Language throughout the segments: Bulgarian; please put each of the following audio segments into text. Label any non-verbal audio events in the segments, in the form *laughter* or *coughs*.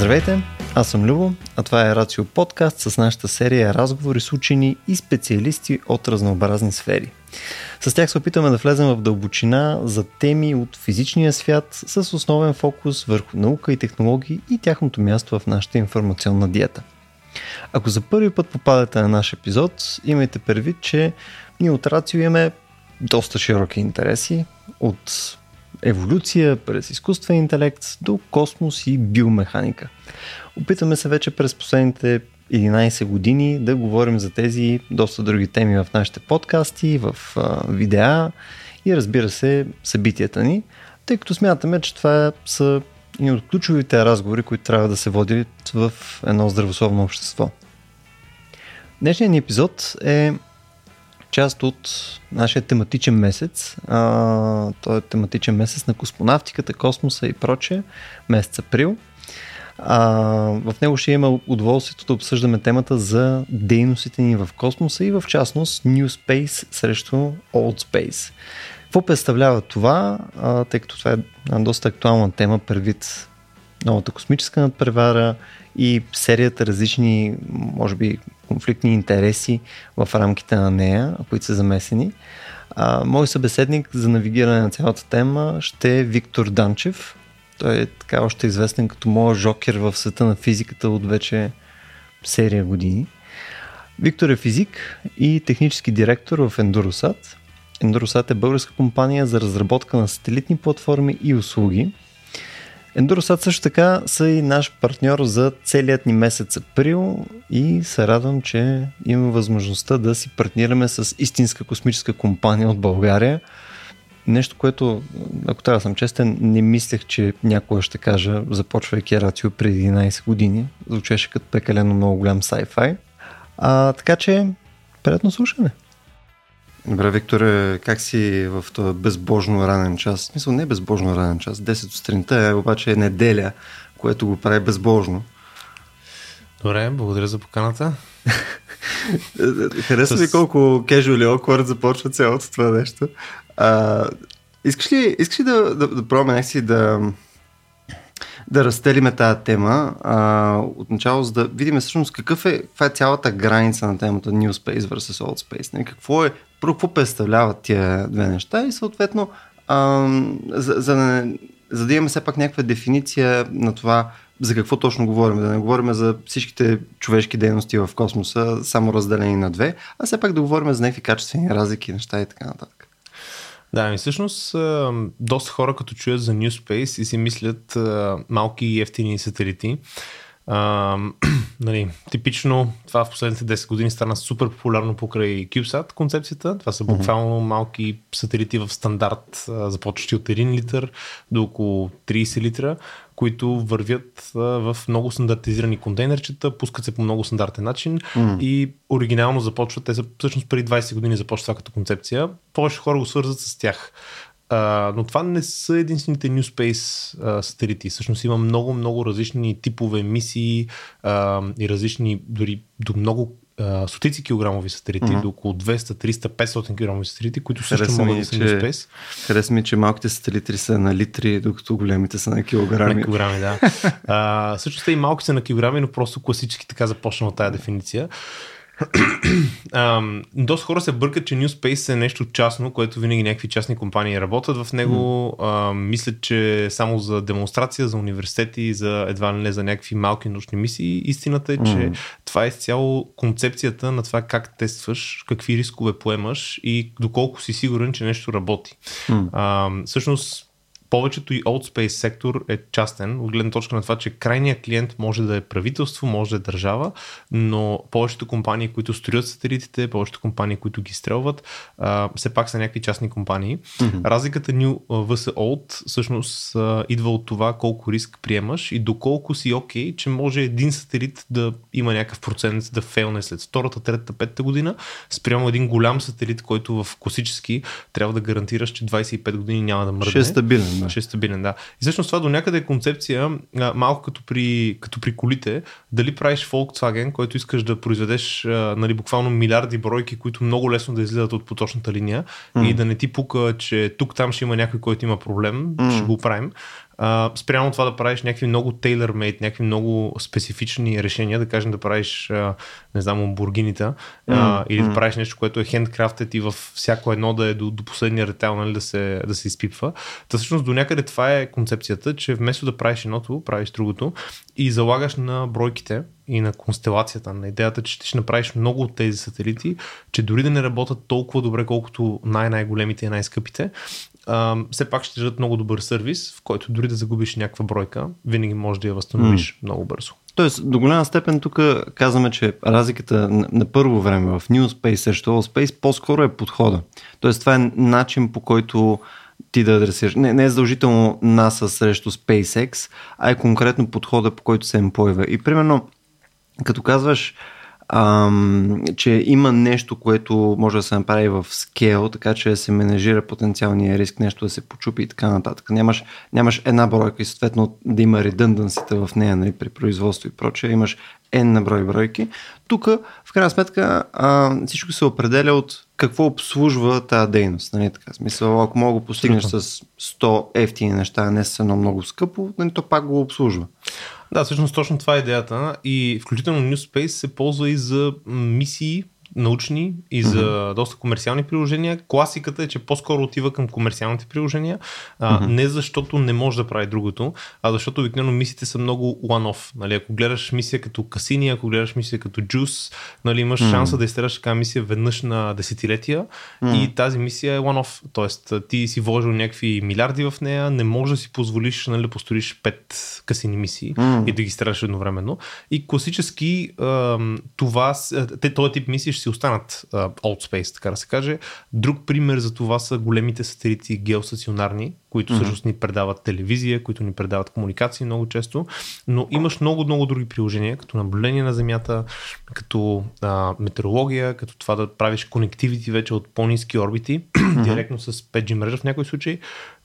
Здравейте, аз съм Любо, а това е Рацио подкаст с нашата серия разговори с учени и специалисти от разнообразни сфери. С тях се опитваме да влезем в дълбочина за теми от физичния свят с основен фокус върху наука и технологии и тяхното място в нашата информационна диета. Ако за първи път попадате на наш епизод, имайте предвид, че ние от Рацио имаме доста широки интереси, от еволюция, през изкуствен интелект до космос и биомеханика. Опитваме се вече през последните 11 години да говорим за тези доста други теми в нашите подкасти, в а, видеа и разбира се събитията ни, тъй като смятаме, че това са и от ключовите разговори, които трябва да се водят в едно здравословно общество. Днешният ни епизод е част от нашия тематичен месец. А, той е тематичен месец на космонавтиката, космоса и прочее, месец април. А, в него ще има удоволствието да обсъждаме темата за дейностите ни в космоса и в частност New Space срещу Old Space. Какво представлява това, а, тъй като това е доста актуална тема предвид новата космическа надпревара и серията различни, може би, конфликтни интереси в рамките на нея, които са замесени. А, мой събеседник за навигиране на цялата тема ще е Виктор Данчев. Той е така още известен като моят жокер в света на физиката от вече серия години. Виктор е физик и технически директор в Endurosat. Endurosat е българска компания за разработка на сателитни платформи и услуги – Endurosat също така са и наш партньор за целият ни месец април и се радвам, че имаме възможността да си партнираме с истинска космическа компания от България. Нещо, което, ако трябва да съм честен, не мислех, че някога ще кажа, започвайки Рацио преди 11 години. Звучеше като пекалено много голям sci-fi. А, така че, приятно слушане! Добре, Викторе, как си в този безбожно ранен час? В смисъл, не безбожно ранен час, 10 сутринта е обаче е неделя, което го прави безбожно. Добре, благодаря за поканата. *laughs* Харесва С... ли колко casual и awkward започва цялото това нещо? А, искаш ли, искаш ли да, да, да пробваме някакси да, да разтелиме тази тема а, отначало, за да видим всъщност какъв е, каква е цялата граница на темата New Space versus Old Space. Не? Какво е, какво представляват тия две неща и съответно, а, за, за, да, за да имаме все пак някаква дефиниция на това за какво точно говорим. Да не говорим за всичките човешки дейности в космоса, само разделени на две, а все пак да говорим за някакви качествени разлики, неща и така нататък. Да, ми всъщност доста хора като чуят за New Space и си мислят малки и ефтини сателити. А, *clears throat* нали, типично това в последните 10 години стана супер популярно покрай CubeSat концепцията. Това са буквално малки сателити в стандарт, започващи от 1 литър до около 30 литра, които вървят в много стандартизирани контейнерчета, пускат се по много стандартен начин mm. и оригинално започват, те са всъщност преди 20 години започва това като концепция. Повече хора го свързват с тях. Но това не са единствените New Space uh, сателити. Всъщност има много, много различни типове мисии uh, и различни, дори до много стотици килограмови сателити, mm-hmm. до около 200, 300, 500 килограмови сателити, които също Хареса могат ми, да са New Space. Хареса ми, че малките сателити са на литри, докато големите са на килограми. На килограми, да. uh, също са и малки са на килограми, но просто класически така започна от тази дефиниция. Um, доста хора се бъркат, че New Space е нещо частно, което винаги някакви частни компании работят в него. Mm. Uh, мислят, че само за демонстрация, за университети, за едва ли не за някакви малки научни мисии. Истината е, че mm. това е изцяло концепцията на това как тестваш, какви рискове поемаш и доколко си сигурен, че нещо работи. Mm. Uh, всъщност повечето и Old Space сектор е частен, от гледна точка на това, че крайният клиент може да е правителство, може да е държава, но повечето компании, които строят сателитите, повечето компании, които ги стрелват, а, все пак са някакви частни компании. Mm-hmm. Разликата New vs Old всъщност идва от това колко риск приемаш и доколко си окей, okay, че може един сателит да има някакъв процент да фейлне след втората, третата, петата година, спрямо един голям сателит, който в класически трябва да гарантираш, че 25 години няма да мръдне. Ще е стабилен да. Ще е стабилен, да. И всъщност това до някъде е концепция, а, малко като при, като при колите, дали правиш Volkswagen, който искаш да произведеш а, нали, буквално милиарди бройки, които много лесно да излизат от поточната линия mm. и да не ти пука, че тук там ще има някой, който има проблем, mm. ще го правим а, спрямо това да правиш някакви много tailor-made, някакви много специфични решения, да кажем да правиш, а, не знам, бургинита, mm-hmm. или да правиш нещо, което е handcrafted и във всяко едно да е до, до последния ретел, нали, да се, да се изпипва. Та всъщност до някъде това е концепцията, че вместо да правиш едното, правиш другото и залагаш на бройките и на констелацията, на идеята, че ще направиш много от тези сателити, че дори да не работят толкова добре, колкото най-най-големите и най-скъпите, а, все пак ще дадат много добър сервис, в който дори да загубиш някаква бройка, винаги можеш да я възстановиш mm. много бързо. Тоест, до голяма степен тук казваме, че разликата на, на първо време в New Space срещу Old Space по-скоро е подхода. Тоест, това е начин по който ти да адресираш. Не, не е задължително NASA срещу SpaceX, а е конкретно подхода по който се емплойва. И примерно, като казваш, ам, че има нещо, което може да се направи в скел, така че да се менежира потенциалния риск, нещо да се почупи и така нататък. Нямаш, нямаш една бройка и съответно да има редъндансите в нея нали, при производство и прочее. Имаш N на брой бройки. Тук, в крайна сметка, а, всичко се определя от какво обслужва тази дейност. Нали, така, смисъл, ако мога да постигнеш с 100 ефтини неща, а не с едно много скъпо, нали, то пак го обслужва. Да, всъщност точно това е идеята и включително New Space се ползва и за мисии, научни и за mm-hmm. доста комерциални приложения. Класиката е, че по-скоро отива към комерциалните приложения, а, mm-hmm. не защото не може да прави другото, а защото обикновено мисиите са много one-off. Нали, ако гледаш мисия като Касини, ако гледаш мисия като Juice, нали, имаш mm-hmm. шанса да изтераш така мисия веднъж на десетилетия mm-hmm. и тази мисия е one-off. Тоест ти си вложил някакви милиарди в нея, не можеш да си позволиш нали, да построиш пет касини мисии mm-hmm. и да ги стараш едновременно. И класически това, те, този тип мисии ще си останат uh, old space, така да се каже. Друг пример за това са големите сателити геостационарни, които mm-hmm. всъщност ни предават телевизия, които ни предават комуникации много често, но имаш много-много други приложения, като наблюдение на Земята, като а, метеорология, като това да правиш конективити вече от по-низки орбити, *clears throat* mm-hmm. директно с 5G мрежа в някои случаи,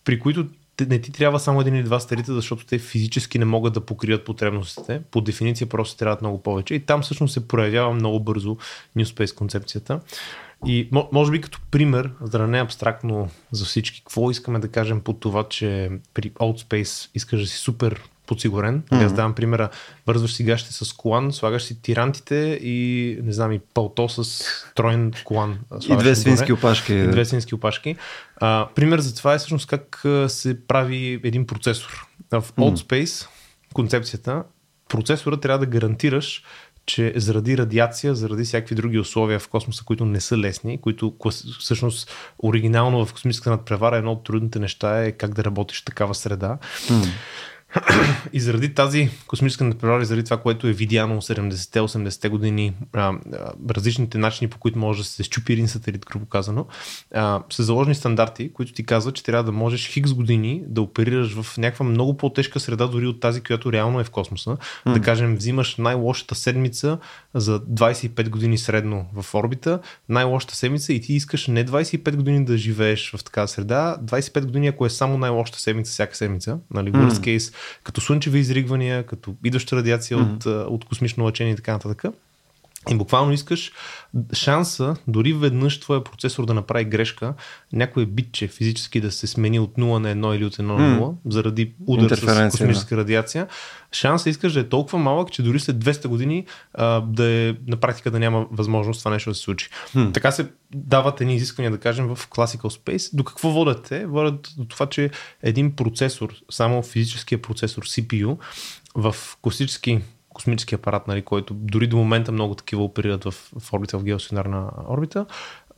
при които не ти трябва само един или два сателита, защото те физически не могат да покрият потребностите. По дефиниция просто трябват много повече. И там всъщност се проявява много бързо New Space концепцията. И може би като пример, за да не е абстрактно за всички, какво искаме да кажем по това, че при Old Space искаш да си супер подсигурен. Mm-hmm. Аз давам примера, вързваш си гащите с колан, слагаш си тирантите и не знам и пълто с троен колан. И две свински опашки. И две свински опашки. А, пример за това е всъщност как се прави един процесор. В Old Space концепцията, процесора трябва да гарантираш, че заради радиация, заради всякакви други условия в космоса, които не са лесни, които всъщност оригинално в космическата надпревара едно от трудните неща е как да работиш в такава среда. Mm. И заради тази космическа надпревара, заради това, което е видяно 70-те, 80-те години, а, а, различните начини, по които може да се щупи един сателит, грубо казано, а, са заложени стандарти, които ти казват, че трябва да можеш хикс години да оперираш в някаква много по-тежка среда, дори от тази, която реално е в космоса. Mm. Да кажем, взимаш най-лошата седмица за 25 години средно в орбита, най-лошата седмица и ти искаш не 25 години да живееш в такава среда, 25 години, ако е само най-лошата седмица, всяка седмица, нали, worst case, като слънчеви изригвания, като идваща радиация mm-hmm. от, от космично лъчение и така нататък. И буквално искаш шанса, дори веднъж твоя процесор да направи грешка, някое битче физически да се смени от 0 на 1 или от 1 на 0, mm. заради удар с космическа да. радиация, шанса искаш да е толкова малък, че дори след 200 години а, да е на практика да няма възможност това нещо да се случи. Mm. Така се дават едни изисквания, да кажем, в Classical Space. До какво водят те? Водят до това, че един процесор, само физическия процесор CPU, в класически космически апарат, нали, който дори до момента много такива оперират в, в орбита, в геосинарна орбита,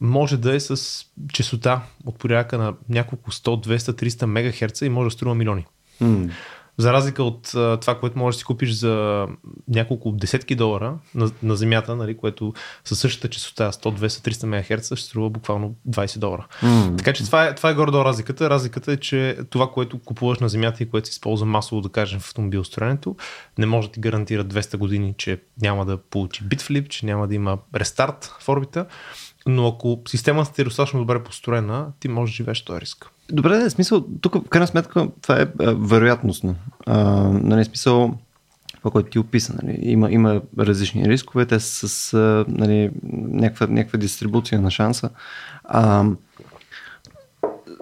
може да е с частота от порядъка на няколко 100, 200, 300 МГц и може да струва милиони. Mm. За разлика от а, това, което можеш да си купиш за няколко десетки долара на, на земята, нали, което със същата частота 100, 200, 300 МГц ще струва буквално 20 долара. Mm. Така че това е, това е горе-долу разликата. Разликата е, че това, което купуваш на земята и което се използва масово, да кажем, в автомобилостроенето, не може да ти гарантира 200 години, че няма да получи битфлип, че няма да има рестарт в орбита. Но ако системата ти е достатъчно добре построена, ти можеш да живееш този риск. Добре, да, смисъл, тук в крайна сметка това е вероятностно. А, нали, смисъл, това, което ти описа. Нали, има, има различни рискове, те са с нали, някаква, някаква дистрибуция на шанса. А,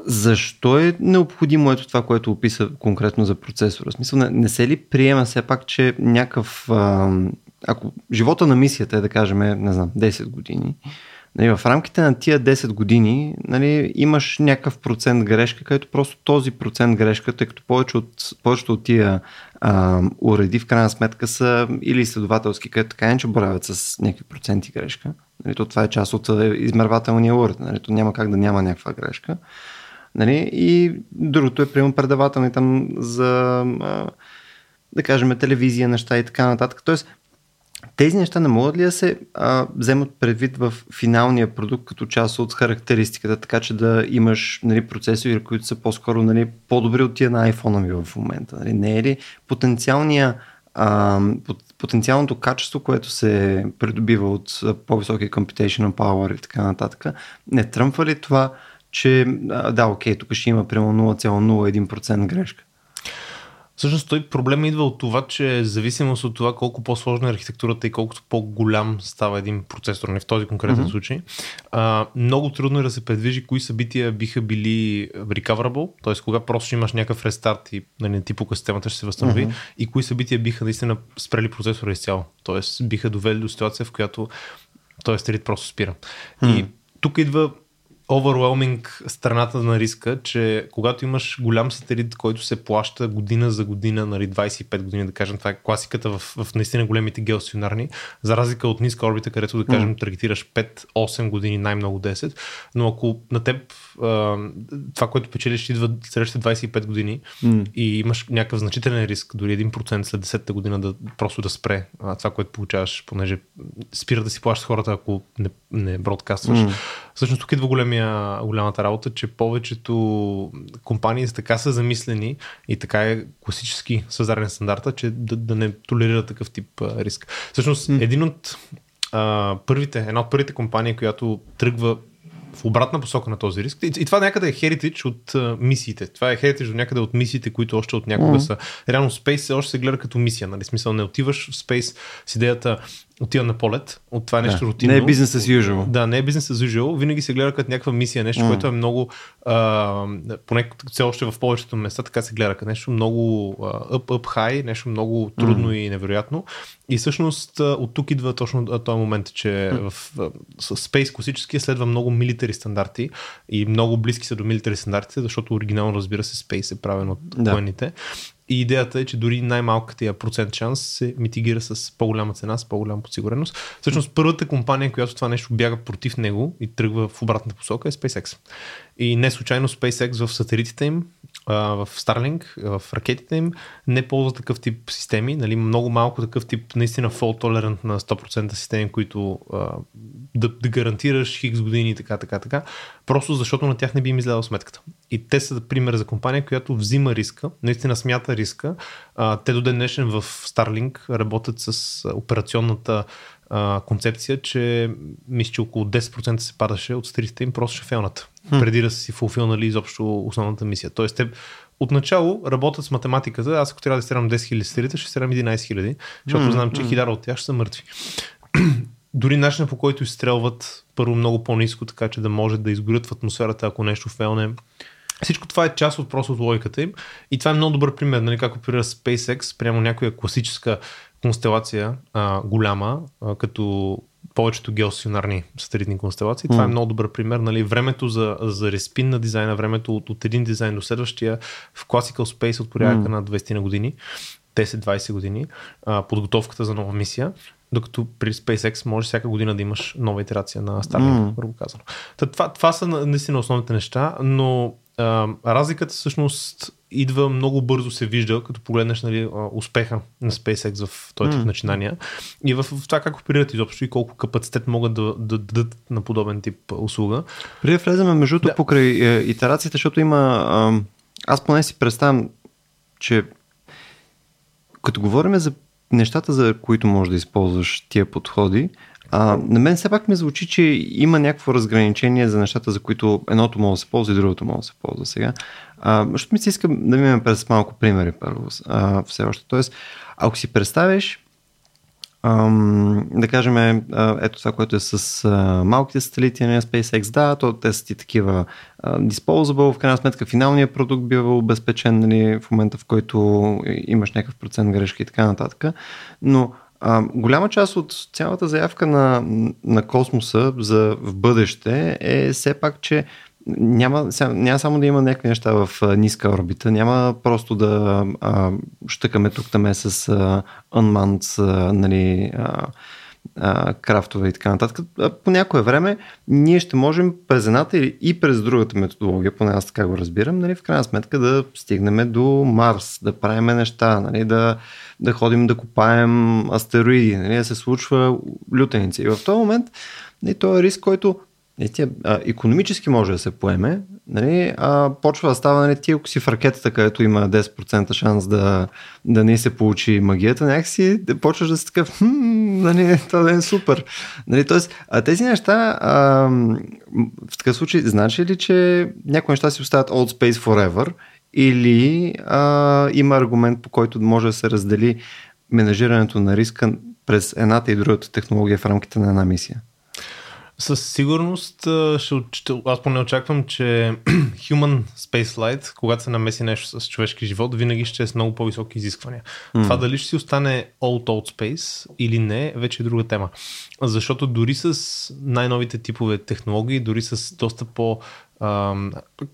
защо е необходимо ето това, което описа конкретно за процесора? В смисъл, не, не се ли приема все пак, че някакъв... Ако живота на мисията е, да кажем, не знам, 10 години, нали, в рамките на тия 10 години нали, имаш някакъв процент грешка, където просто този процент грешка, тъй като повече от, повечето от тия а, уреди в крайна сметка са или изследователски, където така не че боравят с някакви проценти грешка. Нали, то това е част от измервателния уред. Нали, то няма как да няма някаква грешка. Нали, и другото е, приема предавателни там за, а, да кажем, телевизия, неща и така нататък. Тоест, тези неща не могат ли да се а, вземат предвид в финалния продукт като част от характеристиката, така че да имаш нали, процесори, които са по-скоро нали, по-добри от тия на iPhone ми в момента? Нали? Не е ли потенциалния а, потенциалното качество, което се придобива от по-високи computational power и така нататък, не тръмва ли това, че да, окей, тук ще има примерно 0,01% грешка? Всъщност той проблем идва от това, че зависимост от това колко по-сложна е архитектурата и колкото по-голям става един процесор, не в този конкретен mm-hmm. случай, а, много трудно е да се предвижи кои събития биха били recoverable, т.е. кога просто ще имаш някакъв рестарт и нали, ти пука системата ще се възстанови mm-hmm. и кои събития биха наистина спрели процесора изцяло. Т.е. биха довели до ситуация, в която този стрит просто спира. Mm-hmm. И тук идва overwhelming страната на риска, че когато имаш голям сателит, който се плаща година за година, нали, 25 години, да кажем, това е класиката в, в наистина големите геостационарни, за разлика от ниска орбита, където да кажем, mm. таргетираш 5-8 години, най-много 10, но ако на теб това, което печелиш, идва следващите 25 години mm. и имаш някакъв значителен риск, дори 1% след 10-та година да просто да спре това, което получаваш, понеже спира да си плащат хората, ако не, не бродкастваш. Mm. Всъщност тук идва големия, голямата работа, че повечето компании така са замислени и така е класически създаден стандарта, че да, да не толерира такъв тип а, риск. Всъщност mm. един от а, първите, една от първите компании, която тръгва в обратна посока на този риск. И, и това някъде е heritage от а, мисиите. Това е heritage до някъде от мисиите, които още от някога mm. са. Реално Space още се гледа като мисия. Нали? Смисъл не отиваш в Space с идеята отива на полет, от това е нещо да. рутинно. Не е бизнес as usual. Да, не е бизнес as usual. Винаги се гледа като някаква мисия, нещо, mm. което е много, а, поне все още в повечето места така се гледа като нещо много up, up high, нещо много трудно mm. и невероятно. И всъщност от тук идва точно този момент, че mm. в, в, Space класически следва много милитари стандарти и много близки са до милитари стандартите, защото оригинално разбира се Space е правен от да. военните. И идеята е, че дори най-малката процент шанс се митигира с по-голяма цена, с по-голяма подсигуреност. Всъщност първата компания, която това нещо бяга против него и тръгва в обратната посока е SpaceX. И не случайно SpaceX в сателитите им, в Starlink, в ракетите им, не ползва такъв тип системи. Нали, много малко такъв тип наистина fault tolerant на 100% системи, които да, да гарантираш хикс години и така, така, така. Просто защото на тях не би им изгледал сметката. И те са пример за компания, която взима риска, наистина смята риска. те до ден днешен в Starlink работят с операционната а, концепция, че мисля, че около 10% се падаше от стрите им просто шефелната, хм. преди да са си фулфилнали изобщо основната мисия. Тоест, те отначало работят с математиката. Аз ако трябва да стирам 10 000 стрелите, ще стирам 11 000, защото знам, че хиляда от тях ще са мъртви. *clears throat* Дори начинът по който изстрелват първо много по-низко, така че да може да изгорят в атмосферата, ако нещо фелне. Всичко това е част от просто от логиката им. И това е много добър пример, нали, как оперира SpaceX прямо някоя класическа констелация а, голяма, а, като повечето геостационарни сателитни констелации. Mm. Това е много добър пример. Нали, времето за, за респин на дизайна, времето от, от един дизайн до следващия в Classical Space от порядъка mm. на 20 на години, 10-20 години, а, подготовката за нова мисия, докато при SpaceX може всяка година да имаш нова итерация на Starlink, mm. казано. това, това са наистина основните неща, но а, разликата всъщност идва много бързо се вижда, като погледнеш нали, успеха на SpaceX в този тип mm. начинания и в, в това как оперират изобщо и колко капацитет могат да, да дадат на подобен тип услуга. Преди да влезем между да. покрай е, итерацията, защото има... А, аз поне си представям, че като говорим за нещата, за които можеш да използваш тия подходи, а, на мен все пак ми звучи, че има някакво разграничение за нещата, за които едното може да се ползва и другото може да се ползва сега. А, защото ми се иска да минем през малко примери първо. А, все още. Тоест, ако си представиш ам, да кажем, ето това, което е с а, малките сателити на SpaceX, да, то те са ти такива а, disposable, в крайна сметка финалният продукт бива обезпечен нали, в момента, в който имаш някакъв процент грешки и така нататък, но а, голяма част от цялата заявка на, на космоса за в бъдеще е все пак, че няма, няма само да има някакви неща в ниска орбита, няма просто да а, щъкаме тук таме с а, unmanned а, нали, а, а, крафтове и така нататък. По някое време ние ще можем през едната и през другата методология, поне аз така го разбирам, нали, в крайна сметка да стигнем до Марс, да правиме неща, нали, да, да ходим да копаем астероиди, нали, да се случва лютеница. И в този момент нали, този риск, който тия, а, економически може да се поеме, нали, а почва да става, нали, ти ако си в ракетата, където има 10% шанс да, да не се получи магията, някакси да почваш да си такъв, хм, нали, това е супер. Нали, тоест, а тези неща, а, в такъв случай, значи ли, че някои неща си остават old space forever или а, има аргумент, по който може да се раздели менажирането на риска през едната и другата технология в рамките на една мисия? Със сигурност ще, ще, аз поне очаквам, че *clears throat* Human Spaceflight, когато се намеси нещо с човешки живот, винаги ще е с много по-високи изисквания. Mm. Това дали ще си остане Old Old Space или не, вече е друга тема. Защото дори с най-новите типове технологии, дори с доста по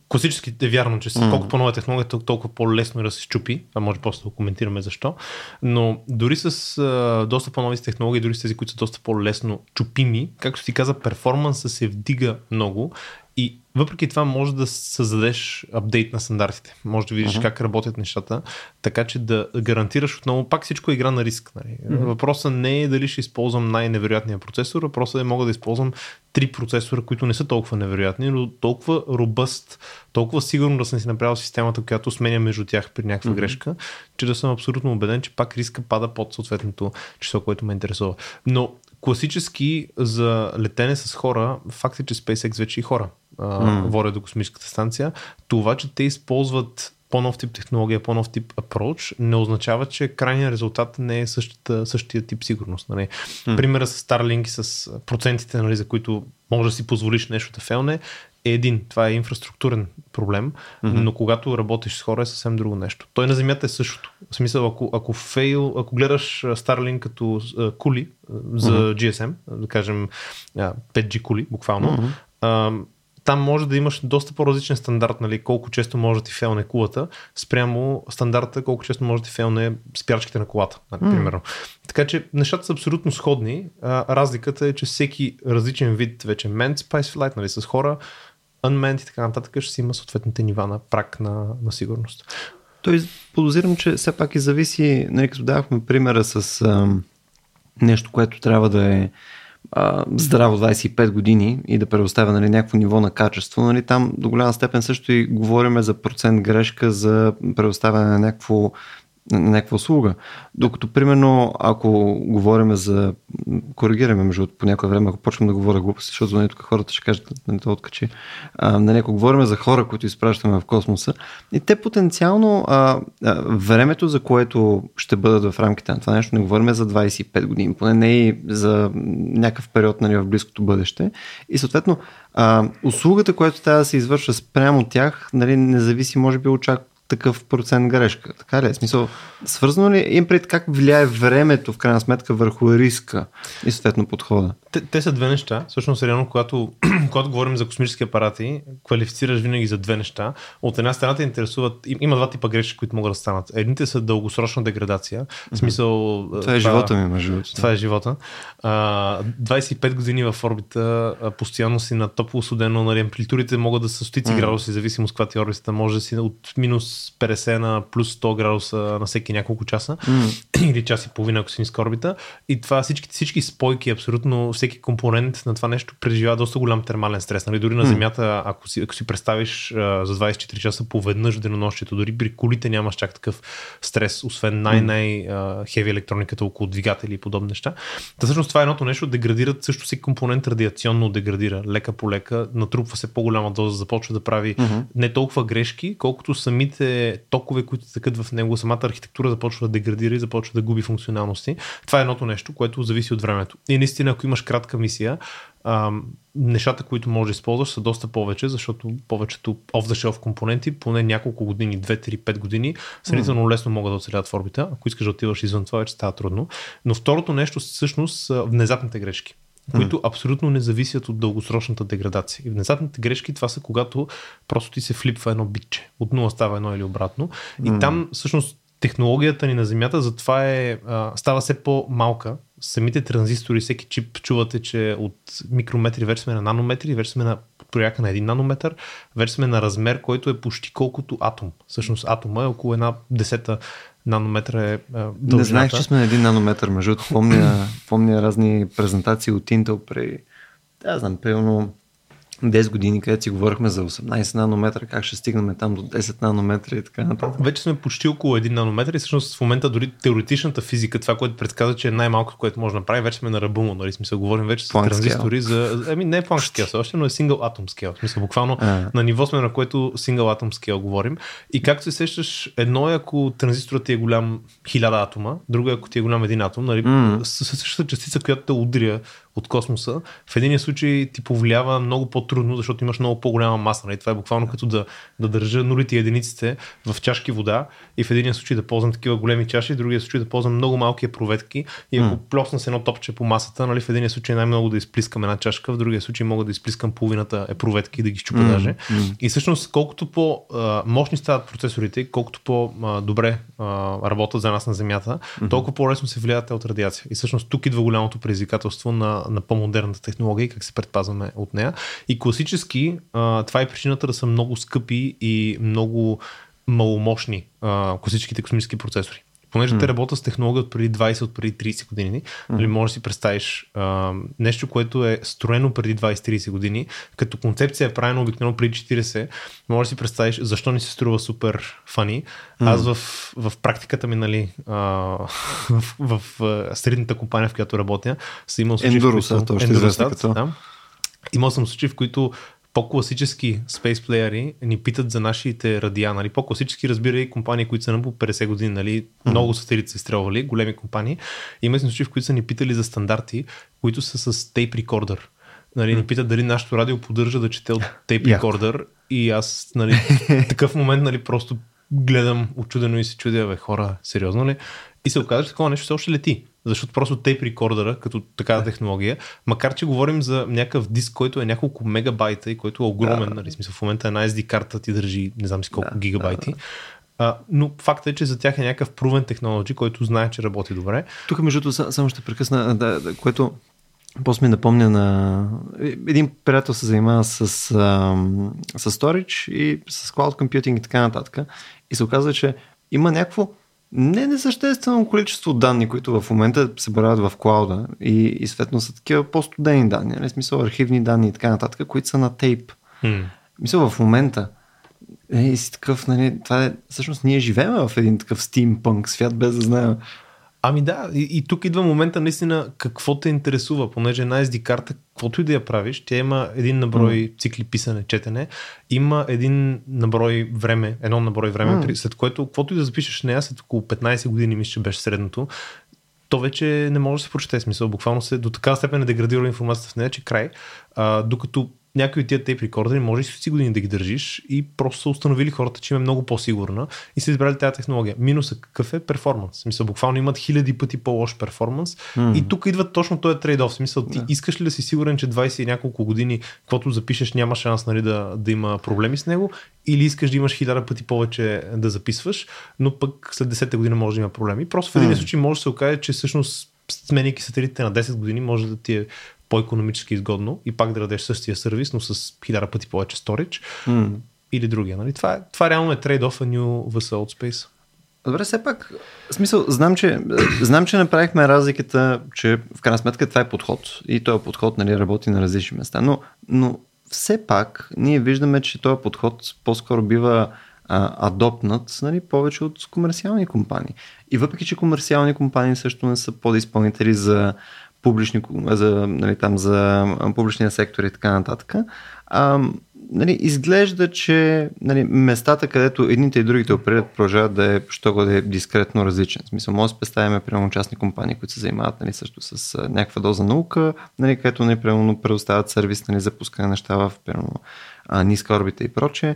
класически е вярно, че mm. колко по-нова технология, толкова по-лесно е да се щупи, а може просто да коментираме защо, но дори с а, доста по-нови технологии, дори с тези, които са доста по-лесно чупими, както ти каза, перформанса се вдига много и въпреки това може да създадеш апдейт на стандартите. Може да видиш uh-huh. как работят нещата, така че да гарантираш отново, пак всичко е игра на риск. Нали? Uh-huh. Въпросът не е дали ще използвам най-невероятния процесор, въпросът е мога да използвам три процесора, които не са толкова невероятни, но толкова робъст, толкова сигурно да съм си направил системата, която сменя между тях при някаква uh-huh. грешка, че да съм абсолютно убеден, че пак риска пада под съответното число, което ме интересува. Но класически за летене с хора, факт е, че SpaceX вече и хора mm. водят до космическата станция. Това, че те използват по-нов тип технология, по-нов тип approach, не означава, че крайният резултат не е същата, същия тип сигурност. Нали? Mm. Примера с Starlink с процентите, нали, за които може да си позволиш нещо да фелне, е един. Това е инфраструктурен проблем, mm-hmm. но когато работиш с хора е съвсем друго нещо. Той на Земята е същото. В смисъл, ако, ако фейл, ако гледаш Starlink като uh, кули за mm-hmm. GSM, да кажем uh, 5G кули, буквално, mm-hmm. uh, там може да имаш доста по-различен стандарт, нали, колко често може да ти фелне кулата, спрямо стандарта, колко често може да ти фелне спирачките на колата, нали, mm. примерно. Така че нещата са абсолютно сходни. А, разликата е, че всеки различен вид вече manned spice flight, нали, с хора, unmanned и така нататък, ще си има съответните нива на прак на, на сигурност. Той подозирам, че все пак и зависи, нали, като давахме примера с ам, нещо, което трябва да е здраво 25 години и да предоставя нали, някакво ниво на качество, нали, там до голяма степен също и говориме за процент грешка за предоставяне на някакво някаква услуга. Докато, примерно, ако говорим за... Коригираме, между по някое време, ако почвам да говоря глупости, защото нали, тук хората ще кажат, не то откачи. А, нали, ако говорим за хора, които изпращаме в космоса, и те потенциално а, а, времето, за което ще бъдат в рамките на това нещо, не говорим за 25 години, поне не и за някакъв период нали, в близкото бъдеще. И съответно, а, услугата, която трябва да се извършва спрямо тях, нали, не зависи, може би, от такъв процент грешка. Така ли е? Смисъл, свързано ли им пред как влияе времето в крайна сметка върху риска и съответно подхода? Те, те са две неща. Всъщност, реално, когато, *clears throat* когато говорим за космически апарати, квалифицираш винаги за две неща. От една страна те интересуват, има два типа грешки, които могат да станат. Едните са дългосрочна деградация. В смисъл. Това, това е живота ми, между другото. Това е живота. А, 25 години в орбита, постоянно си на топло студено, нали, амплитурите могат да са стотици mm. градуси, зависимо с каква ти орбита. Може да си от минус 50 на плюс 100 градуса на всеки няколко часа mm. *clears throat* или час и половина, ако си ниска орбита. И това всички, всички спойки, абсолютно всеки компонент на това нещо преживява доста голям термален стрес. Нали? Дори на Земята, ако си, ако си представиш а, за 24 часа поведнъж в денонощието, дори при колите нямаш чак такъв стрес, освен най-най-хеви електрониката около двигатели и подобни неща. Та всъщност това е едното нещо, деградират също всеки компонент радиационно деградира, лека по лека, натрупва се по-голяма доза, започва да прави mm-hmm. не толкова грешки, колкото самите токове, които тъкат в него, самата архитектура започва да деградира и започва да губи функционалности. Това е едното нещо, което зависи от времето. И наистина, ако имаш кратка мисия, нещата, които можеш да използваш са доста повече, защото повечето off-the-shelf компоненти, поне няколко години, 2-3-5 години, сравнително лесно могат да оцелят в орбита. Ако искаш да отиваш извън това, вече става трудно. Но второто нещо всъщност са внезапните грешки които mm. абсолютно не зависят от дългосрочната деградация. И внезапните грешки това са когато просто ти се флипва едно битче. От нула става едно или обратно. И mm. там всъщност технологията ни на Земята затова е, а, става все по-малка. Самите транзистори, всеки чип чувате, че от микрометри вече сме на нанометри, вече сме на прояка на един нанометър, вече сме на размер, който е почти колкото атом. Всъщност атома е около една десета нанометра е дължината. Не знаех, че сме на един нанометър, между помня, помня разни презентации от Intel при, да знам, примерно 10 години, където си говорихме за 18 нанометра, как ще стигнем там до 10 нанометра и така нататък. Вече сме почти около 1 нанометр и всъщност в момента дори теоретичната физика, това, което предсказва, че е най-малко, което може да направи, вече сме на ръба му. Нали? Смисъл, говорим вече с транзистори за... Ами не е Planck scale, още, но е single atom scale. В смисъл, буквално а. на ниво сме, на което single atom scale говорим. И както се сещаш, едно е ако транзисторът ти е голям 1000 атома, друго е ако ти е голям един атом, нали? Mm. Същата частица, която те удря от космоса, в един случай ти повлиява много по-трудно, защото имаш много по-голяма маса. Нали? Това е буквално като да, да държа нулите и единиците в чашки вода и в един случай да ползвам такива големи чаши, в другия случай да ползвам много малки проветки и ако mm. плосна с едно топче по масата, нали, в един случай най-много да изплискам една чашка, в другия случай мога да изплискам половината проветки и да ги щупа mm. даже. Mm. И всъщност колкото по-мощни стават процесорите, колкото по-добре работят за нас на Земята, mm-hmm. толкова по-лесно се влияят от радиация. И всъщност тук идва голямото предизвикателство на на, по-модерната технология и как се предпазваме от нея. И класически а, това е причината да са много скъпи и много маломощни а, класическите космически процесори понеже mm. те работят с технология от преди 20, от преди 30 години, mm. нали, можеш да си представиш а, нещо, което е строено преди 20-30 години, като концепция е правена обикновено преди 40, можеш да си представиш защо ни се струва супер фани. Mm. Аз в, в практиката ми, нали, а, *laughs* в, в, в средната компания, в която работя, съм имал случаи, Endurus, в които... Endurus, да. Имал съм случаи, в които по-класически спейс плеери ни питат за нашите радиа, нали? по-класически разбира и компании, които са на по 50 години, нали? Mm-hmm. много сателити са изстрелвали, големи компании. Има случаи, в които са ни питали за стандарти, които са с тейп рекордър. Нали, ни питат дали нашето радио поддържа да чете от тейп рекордър и аз нали, в *laughs* такъв момент нали, просто гледам очудено и се чудя, бе, хора, сериозно ли? И се оказа, че такова нещо все още лети. Защото просто тейп рекордера, като такава технология, макар че говорим за някакъв диск, който е няколко мегабайта и който е огромен, да. нали, смисъл в момента една SD карта ти държи не знам си колко да, гигабайти. Да. А, но факт е, че за тях е някакъв провен технология, който знае, че работи добре. Тук, между другото, само ще прекъсна, да, да, което после ми напомня на... Един приятел се занимава с, с, с storage и с cloud computing и така нататък. И се оказва, че има някакво не несъществено количество данни, които в момента се баряват в клауда и, и съответно са такива по-студени данни, нали? смисъл архивни данни и така нататък, които са на тейп. Hmm. Мисля, в момента е, си такъв, нали, това е, всъщност ние живеем в един такъв стимпънк свят, без да знаем Ами да, и, и тук идва момента наистина какво те интересува, понеже една SD карта, каквото и да я правиш, тя има един наброй mm. цикли писане, четене, има един наброй време, едно наброй време, mm. след което каквото и да запишеш нея, след около 15 години, мисля, че беше средното, то вече не може да се прочете смисъл. Буквално се до такава степен е деградирала информацията в нея, че край. А, докато някои от тия тейп рекордери може и си години да ги държиш и просто са установили хората, че им е много по-сигурна и са избрали тази технология. Минусът какъв е? Перформанс. Смисъл, буквално имат хиляди пъти по-лош перформанс mm. и тук идва точно този трейд-оф. Смисъл, ти yeah. искаш ли да си сигурен, че 20 и няколко години, каквото запишеш, няма шанс нали, да, да има проблеми с него или искаш да имаш хиляда пъти повече да записваш, но пък след 10 година може да има проблеми. Просто в един mm. случай може да се окаже, че всъщност сменяйки сателитите на 10 години, може да ти е по-економически изгодно и пак да дадеш същия сервис, но с хиляда пъти повече storage mm. или другия. Нали? Това, това реално е trade-off, а new от Space. Добре, все пак, в смисъл, знам, че, *clears throat* знам, че направихме разликата, че в крайна сметка това е подход и този подход нали, работи на различни места, но, но все пак ние виждаме, че този подход по-скоро бива а, адопнат нали, повече от комерциални компании. И въпреки, че комерциални компании също не са подизпълнители за публични, за, нали, там, за публичния сектор и така нататък. А, нали, изглежда, че нали, местата, където едните и другите оперират, продължават да е, що да е дискретно различен. В смисъл, може да представяме, примерно, частни компании, които се занимават нали, също с някаква доза наука, нали, където нали, примерно, предоставят сервис нали, за пускане неща в примерно, ниска орбита и прочее.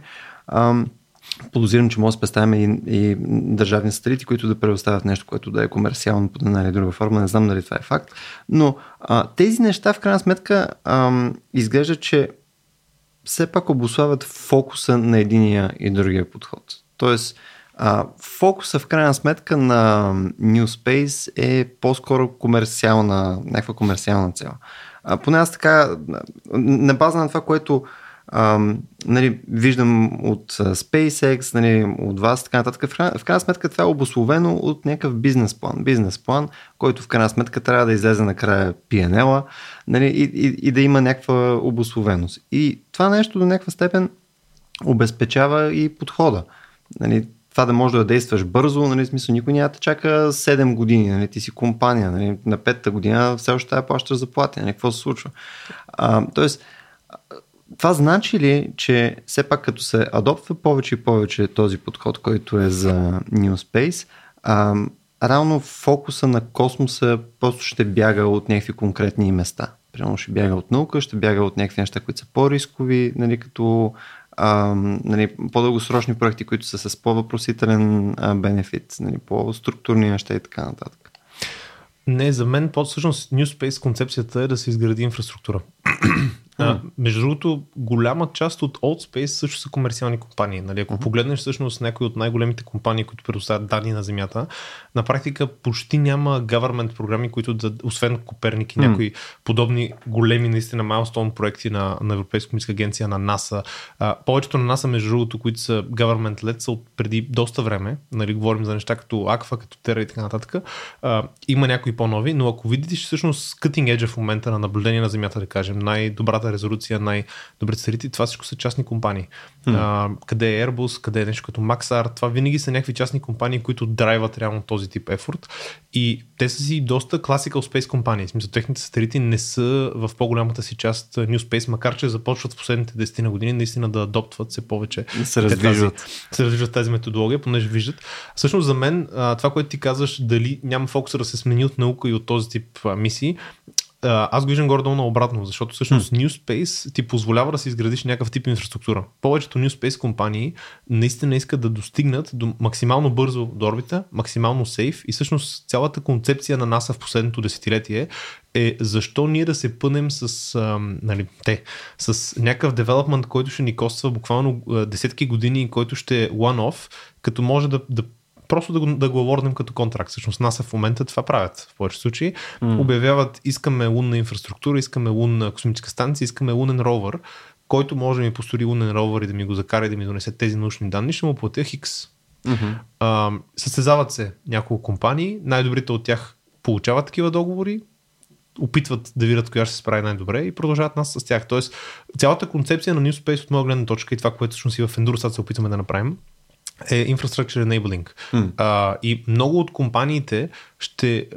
Подозирам, че може да представим и, и държавни сателити, които да предоставят нещо, което да е комерциално под една или друга форма. Не знам дали това е факт. Но а, тези неща, в крайна сметка, ам, изглежда, че все пак обославят фокуса на единия и другия подход. Тоест, а, фокуса в крайна сметка на New Space е по-скоро комерциална, някаква комерциална цел. А, поне аз така, на база на това, което а, нали, виждам от SpaceX, нали, от вас, така нататък. В крайна, сметка това е обословено от някакъв бизнес план. Бизнес план, който в крайна сметка трябва да излезе накрая PNL-а нали, и, и, и да има някаква обословеност. И това нещо до някаква степен обезпечава и подхода. Нали, това да можеш да действаш бързо, нали, смисъл, никой няма да чака 7 години, нали, ти си компания, нали, на петата година все още да плащаш заплати, нали, какво се случва. А, тоест, това значи ли, че все пак като се адоптва повече и повече този подход, който е за New Space, а, реално фокуса на космоса просто ще бяга от някакви конкретни места. Примерно ще бяга от наука, ще бяга от някакви неща, които са по-рискови, нали, като а, нали, по-дългосрочни проекти, които са с по-въпросителен бенефит, нали, по-структурни неща и така нататък. Не, за мен по всъщност New Space концепцията е да се изгради инфраструктура. А, между другото, голяма част от Old Space също са комерциални компании. Нали? Ако uh-huh. погледнеш всъщност някои от най-големите компании, които предоставят данни на Земята, на практика почти няма government програми, които да, освен Коперник и uh-huh. някои подобни големи наистина майлстоун проекти на, на Европейска комисия агенция на НАСА. А, повечето на НАСА, между другото, които са government led, са от преди доста време. Нали? Говорим за неща като Аква, като Тера и така нататък. А, има някои по-нови, но ако видите всъщност cutting edge в момента на наблюдение на Земята, да кажем, най-добрата най-добрата резолюция, най-добрите сателити, това всичко са частни компании. Hmm. А, къде е Airbus, къде е нещо като Maxar, това винаги са някакви частни компании, които драйват реално този тип ефорт. И те са си доста classical space компании. В смисъл, техните сателити не са в по-голямата си част New Space, макар че започват в последните 10 на години наистина да адоптват се повече. Да се раздвижват. се раздвижват тази методология, понеже виждат. Всъщност за мен това, което ти казваш, дали няма фокуса да се смени от наука и от този тип мисии, аз го виждам горе-долу на обратно, защото всъщност hmm. New Space ти позволява да си изградиш някакъв тип инфраструктура. Повечето New Space компании наистина искат да достигнат до максимално бързо до орбита, максимално сейф и всъщност цялата концепция на НАСА в последното десетилетие е защо ние да се пънем с, а, нали, те, с някакъв девелопмент, който ще ни коства буквално десетки години, който ще е one-off, като може да, да просто да го, да го awardнем като контракт. Всъщност НАСА в момента това правят в повече случаи. Mm. Обявяват, искаме лунна инфраструктура, искаме лунна космическа станция, искаме лунен ровър, който може да ми построи лунен ровър и да ми го закара и да ми донесе тези научни данни, ще му платя хикс. Mm-hmm. А, състезават се няколко компании, най-добрите от тях получават такива договори, опитват да видят коя ще се справи най-добре и продължават нас с тях. Тоест, цялата концепция на New Space от моя гледна точка и това, което всъщност и в Endurosat се опитваме да направим, е Infrastructure Enabling. Mm. А, и много от компаниите ще,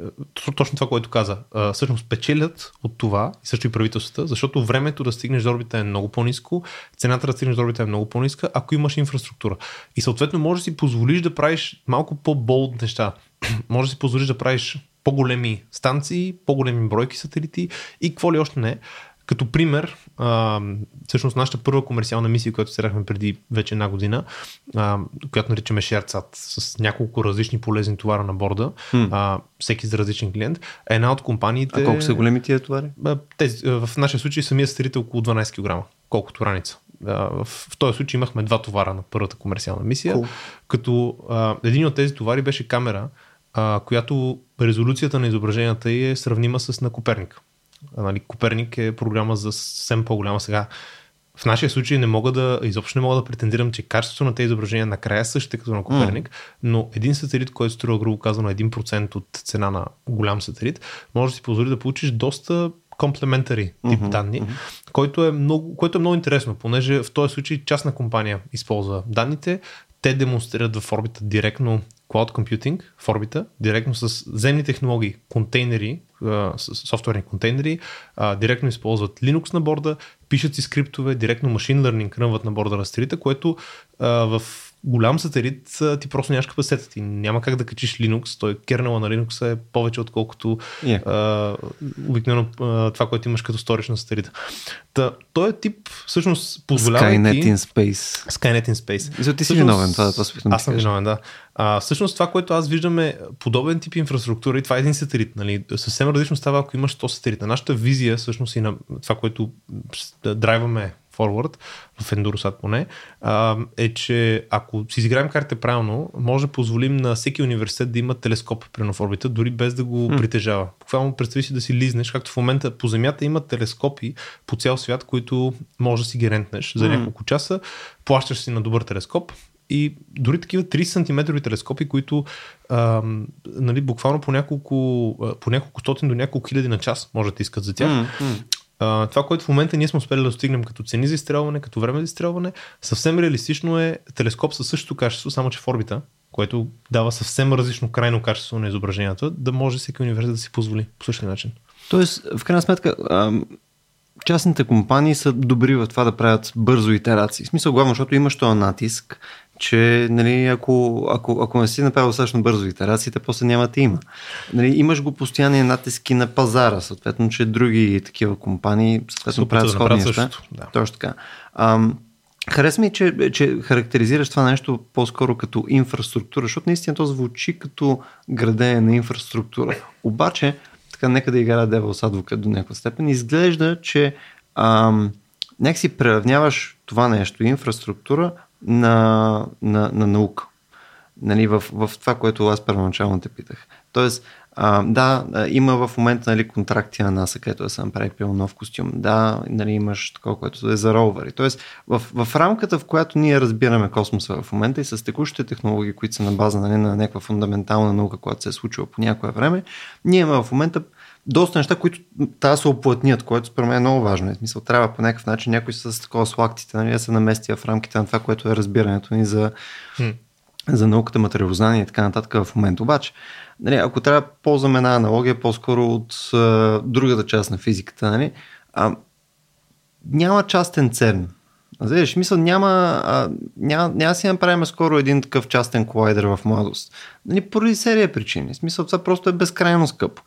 точно това, което каза, а, всъщност печелят от това, и също и правителствата, защото времето да стигнеш до орбита е много по-низко, цената да стигнеш до орбита е много по-ниска, ако имаш инфраструктура. И съответно можеш да си позволиш да правиш малко по-болд неща. *clears throat* може да си позволиш да правиш по-големи станции, по-големи бройки сателити и какво ли още не. Като пример, а, всъщност нашата първа комерциална мисия, която седахме преди вече една година, а, която наричаме ShareSat с няколко различни полезни товара на борда, hmm. а, всеки за различен клиент, е една от компаниите... А колко са големи тия товари? Тези, в нашия случай самия сателит е около 12 кг, колкото раница. В, в този случай имахме два товара на първата комерциална мисия, cool. като а, един от тези товари беше камера, а, която резолюцията на изображенията е сравнима с на Коперник. Нали, Коперник е програма за съвсем по-голяма сега. В нашия случай не мога да, изобщо не мога да претендирам, че качеството на тези изображения накрая е същите като на Коперник, mm. но един сателит, който струва, грубо казано, 1% от цена на голям сателит, може да си позволи да получиш доста комплементари тип mm-hmm, данни, mm-hmm. Който е много, което е много интересно, понеже в този случай частна компания използва данните, те демонстрират в орбита директно Cloud Computing в орбита, директно с земни технологии, контейнери, софтуерни контейнери, а, директно използват Linux на борда, пишат си скриптове, директно машин learning рънват на борда на сателита, което а, в голям сателит ти просто нямаш капацитета. Ти няма как да качиш Linux. Той кернела на Linux е повече отколкото yeah. а, обикновено а, това, което имаш като сториш на сателита. Та, той е тип, всъщност, позволява Skynet in Space. Skynet in Space. И ти си виновен, това, това Аз съм виновен, да. А, всъщност това, което аз виждам е подобен тип инфраструктура и това е един сателит. Нали? Съвсем различно става, ако имаш 100 сателита. Нашата визия, всъщност и на това, което драйваме forward, в Endurosat поне, а, е, че ако си изиграем картите правилно, може да позволим на всеки университет да има телескоп при в орбита, дори без да го mm. притежава. Буквално представи си да си лизнеш, както в момента по Земята има телескопи по цял свят, които може да си ги рентнеш за няколко часа, плащаш си на добър телескоп, и дори такива 30 см телескопи, които а, нали, буквално по няколко, по няколко стотин до няколко хиляди на час може да искат за тях. Mm-hmm. Това, което в момента ние сме успели да достигнем като цени за изстрелване, като време за изстрелване, съвсем реалистично е телескоп със същото качество, само че в орбита, което дава съвсем различно крайно качество на изображението, да може всеки университет да си позволи по същия начин. Тоест, в крайна сметка, частните компании са добри в това да правят бързо итерации. В смисъл главно, защото имаш този натиск, че нали, ако, ако, ако не си направил достатъчно бързо итерациите, после няма да има. Нали, имаш го постоянни натиски на пазара, съответно, че други такива компании съответно правят сходни неща. Да. Точно така. Ам, Харесва ми, че, че характеризираш това нещо по-скоро като инфраструктура, защото наистина то звучи като градене на инфраструктура. Обаче, така нека да играя Devil's Advocate до някаква степен, изглежда, че ам, някакси преравняваш това нещо, инфраструктура, на, на, на наука. Нали, в, в това, което аз първоначално те питах. Тоест, а, да, има в момента нали, контракти на НАСА, където да се направи нов костюм. Да, нали, имаш такова, което е за ровъри. Тоест, в, в рамката, в която ние разбираме космоса в момента и с текущите технологии, които са на база нали, на някаква фундаментална наука, която се е случила по някое време, ние имаме в момента доста неща, които трябва да се оплътнят, което според мен е много важно. В смисъл, трябва по някакъв начин някой с такова с лактите нали, да се намести в рамките на това, което е разбирането ни за, hmm. за науката, материалознание и така нататък в момента. Обаче, нали, ако трябва да ползваме една аналогия по-скоро от а, другата част на физиката, нали, а, няма частен церн. Знаеш, мисъл, няма, няма, няма си направим скоро един такъв частен колайдер в младост. Нали, поради серия причини. Смисъл, това просто е безкрайно скъпо.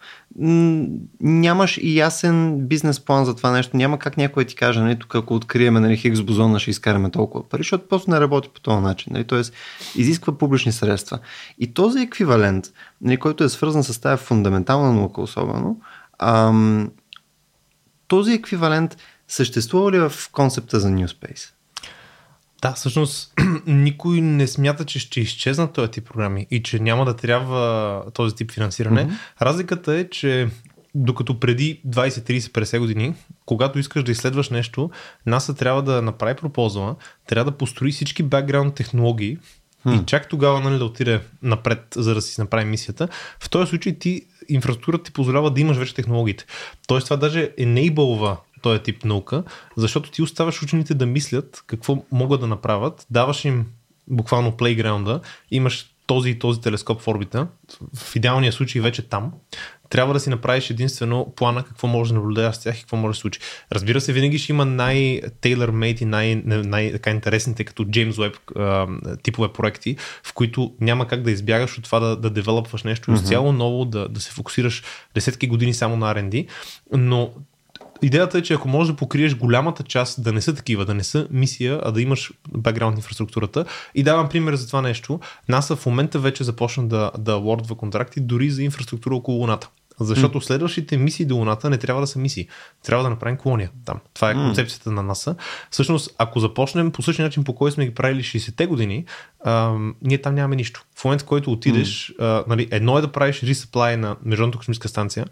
Нямаш и ясен бизнес план за това нещо. Няма как някой ти каже, нали, тук ако откриеме нали, Хигс бозона, ще изкараме толкова пари, защото просто не работи по този начин. Нали, Тоест, изисква публични средства. И този еквивалент, нали, който е свързан с тази фундаментална наука особено, ам, този еквивалент – Съществува ли в концепта за New Space? Да, всъщност *clears throat* никой не смята, че ще изчезнат този тип програми и че няма да трябва този тип финансиране. Mm-hmm. Разликата е, че докато преди 20-30-50 години, когато искаш да изследваш нещо, НАСА трябва да направи пропозала, трябва да построи всички бекграунд технологии hmm. и чак тогава нали, да отиде напред, за да си направи мисията. В този случай ти инфраструктурата ти позволява да имаш вече технологиите. Тоест това даже enable този тип наука, защото ти оставаш учените да мислят какво могат да направят, даваш им буквално плейграунда, имаш този и този телескоп в орбита, в идеалния случай вече там, трябва да си направиш единствено плана какво може да наблюдаваш с тях и какво може да се случи. Разбира се, винаги ще има най-tailor-made и най- най- интересните като James Webb типове проекти, в които няма как да избягаш от това да, да девелопваш нещо mm-hmm. изцяло ново, да, да се фокусираш десетки години само на R&D, но идеята е, че ако можеш да покриеш голямата част, да не са такива, да не са мисия, а да имаш бекграунд инфраструктурата. И давам пример за това нещо. НАСА в момента вече започна да, да лордва контракти дори за инфраструктура около Луната. Защото mm. следващите мисии до Луната не трябва да са мисии. Трябва да направим колония там. Това е концепцията mm. на НАСА. Всъщност, ако започнем по същия начин, по който сме ги правили 60-те години, а, ние там нямаме нищо. В момента, в който отидеш, mm. а, нали, едно е да правиш ресъплай на Международната космическа станция,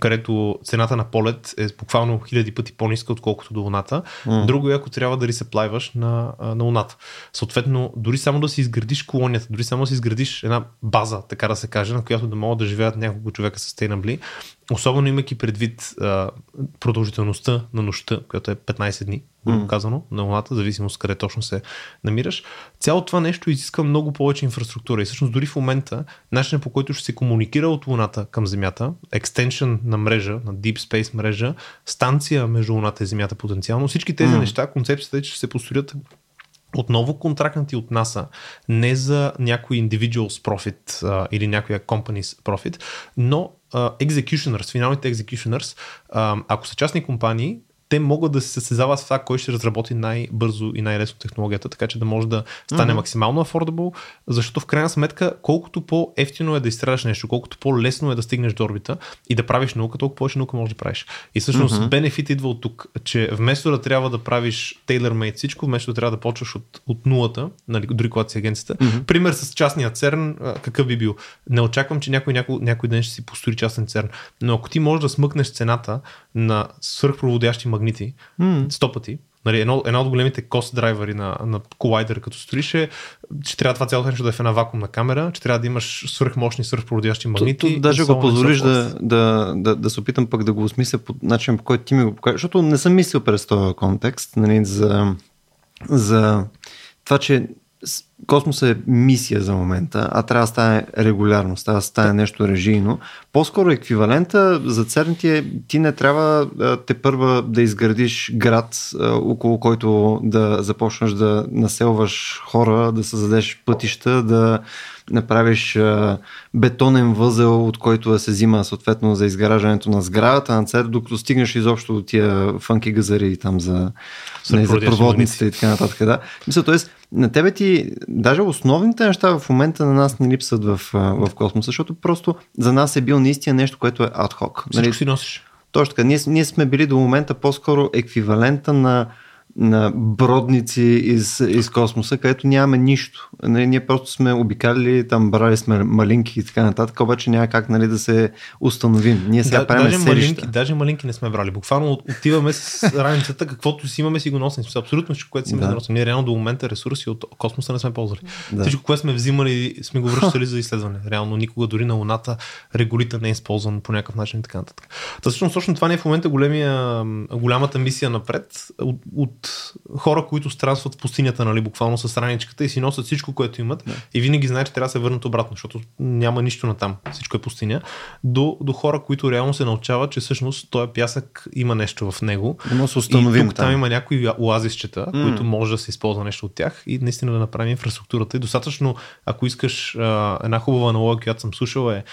където цената на полет е буквално хиляди пъти по-ниска, отколкото до Луната. Mm. Друго е, ако трябва да ресеплайваш на, на Луната. Съответно, дори само да си изградиш колонията, дори само да си изградиш една база, така да се каже, на която да могат да живеят няколко човека sustainably, особено имайки предвид а, продължителността на нощта, която е 15 дни, грубо казано, на Луната, зависимост къде точно се намираш. Цялото това нещо изисква много повече инфраструктура и всъщност дори в момента начинът по който ще се комуникира от Луната към Земята, екстеншън на мрежа, на Deep Space мрежа, станция между Луната и Земята потенциално, всички тези mm. неща, концепцията е, че ще се построят отново контрактнати от НАСА, не за някой individual's profit а, или някоя company's profit, но uh, executioners, финалните executioners, uh, ако са частни компании, те могат да се състезават с това, кой ще разработи най-бързо и най-лесно технологията, така че да може да стане mm-hmm. максимално affordable, защото в крайна сметка, колкото по-ефтино е да изстреляш нещо, колкото по-лесно е да стигнеш до орбита и да правиш наука, толкова повече наука можеш да правиш. И всъщност mm-hmm. бенефит идва от тук, че вместо да трябва да правиш tailor-made всичко, вместо да трябва да почваш от, от нулата, нали, дори когато си агенцията, mm-hmm. пример с частния церн, какъв би бил? Не очаквам, че някой, някой, някой ден ще си построи частен церн, но ако ти можеш да смъкнеш цената на свърхпроводящи магнити mm. 100 пъти. Нали, едно, една от големите кост драйвери на, на колайдер като строиш е, че трябва това цялото нещо да е в една вакуумна камера, че трябва да имаш свръхмощни, свръхпроводящи магнити. Тут, даже го позволиш да, да, да, да, се опитам пък да го осмисля по начин, по който ти ми го покажеш, защото не съм мислил през този контекст нали, за, за това, че космос е мисия за момента, а трябва да стане регулярно, трябва да стане нещо режийно. По-скоро еквивалента за ЦЕРН ти е, ти не трябва те първа да изградиш град, около който да започнеш да населваш хора, да създадеш пътища, да направиш бетонен възел, от който да се взима съответно за изграждането на сградата на ЦЕРН, докато стигнеш изобщо от тия фънки газари там за, не, за проводниците и така нататък. Да. Мисля, т.е. на тебе ти даже основните неща в момента на нас не липсват в, в космоса, защото просто за нас е бил наистина нещо, което е адхок. Нали? си носиш. Точно така. Ние, ние сме били до момента по-скоро еквивалента на на бродници из, из космоса, където нямаме нищо. Нали, ние просто сме обикали, там брали сме малинки и така нататък, обаче няма как нали, да се установим. Ние сега да, правим даже малинки, даже малинки не сме брали. Буквално отиваме с раницата, каквото си имаме си го носим. Абсолютно всичко, което си имаме да. носим. Ние реално до момента ресурси от космоса не сме ползвали. Да. Всичко, което сме взимали, сме го връщали *laughs* за изследване. Реално никога дори на Луната регулитър не е използван по някакъв начин и така нататък. Та всъщност точно това не е в момента големия, голямата мисия напред. От, от хора, които странстват в пустинята, нали, буквално с раничката и си носят всичко, което имат да. и винаги знаят, че трябва да се върнат обратно, защото няма нищо на там, всичко е пустиня, до, до хора, които реално се научават, че всъщност този пясък има нещо в него. Да се установим и тук там. там има някои оазисчета, mm. които може да се използва нещо от тях и наистина да направим инфраструктурата. И достатъчно, ако искаш а, една хубава аналогия, която съм слушал е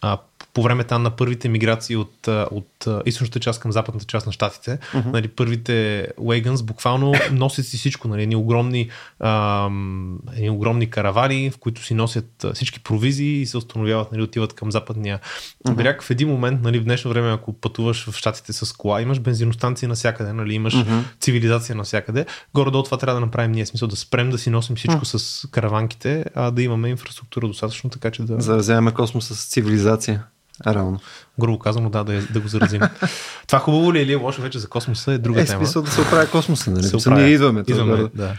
а, по време там на първите миграции от, от източната част към западната част на щатите, uh-huh. нали, първите Wagons буквално *coughs* носят си всичко, нали, едни огромни, ам, едни огромни каравани, в които си носят всички провизии и се установяват, нали, отиват към западния uh-huh. бряг. В един момент, нали, в днешно време, ако пътуваш в щатите с кола, имаш бензиностанции навсякъде, нали, имаш uh-huh. цивилизация навсякъде. Горе-долу това трябва да направим ние, смисъл да спрем да си носим всичко uh-huh. с караванките, а да имаме инфраструктура достатъчно, така че да... За да вземем космоса с цивилизация. Реално. Грубо казано, да, да, да го заразим. *laughs* Това хубаво ли е или е лошо вече за космоса е друга е, тема. смисъл да се оправя космоса, нали? *laughs* Се Ние идваме. идваме да. да.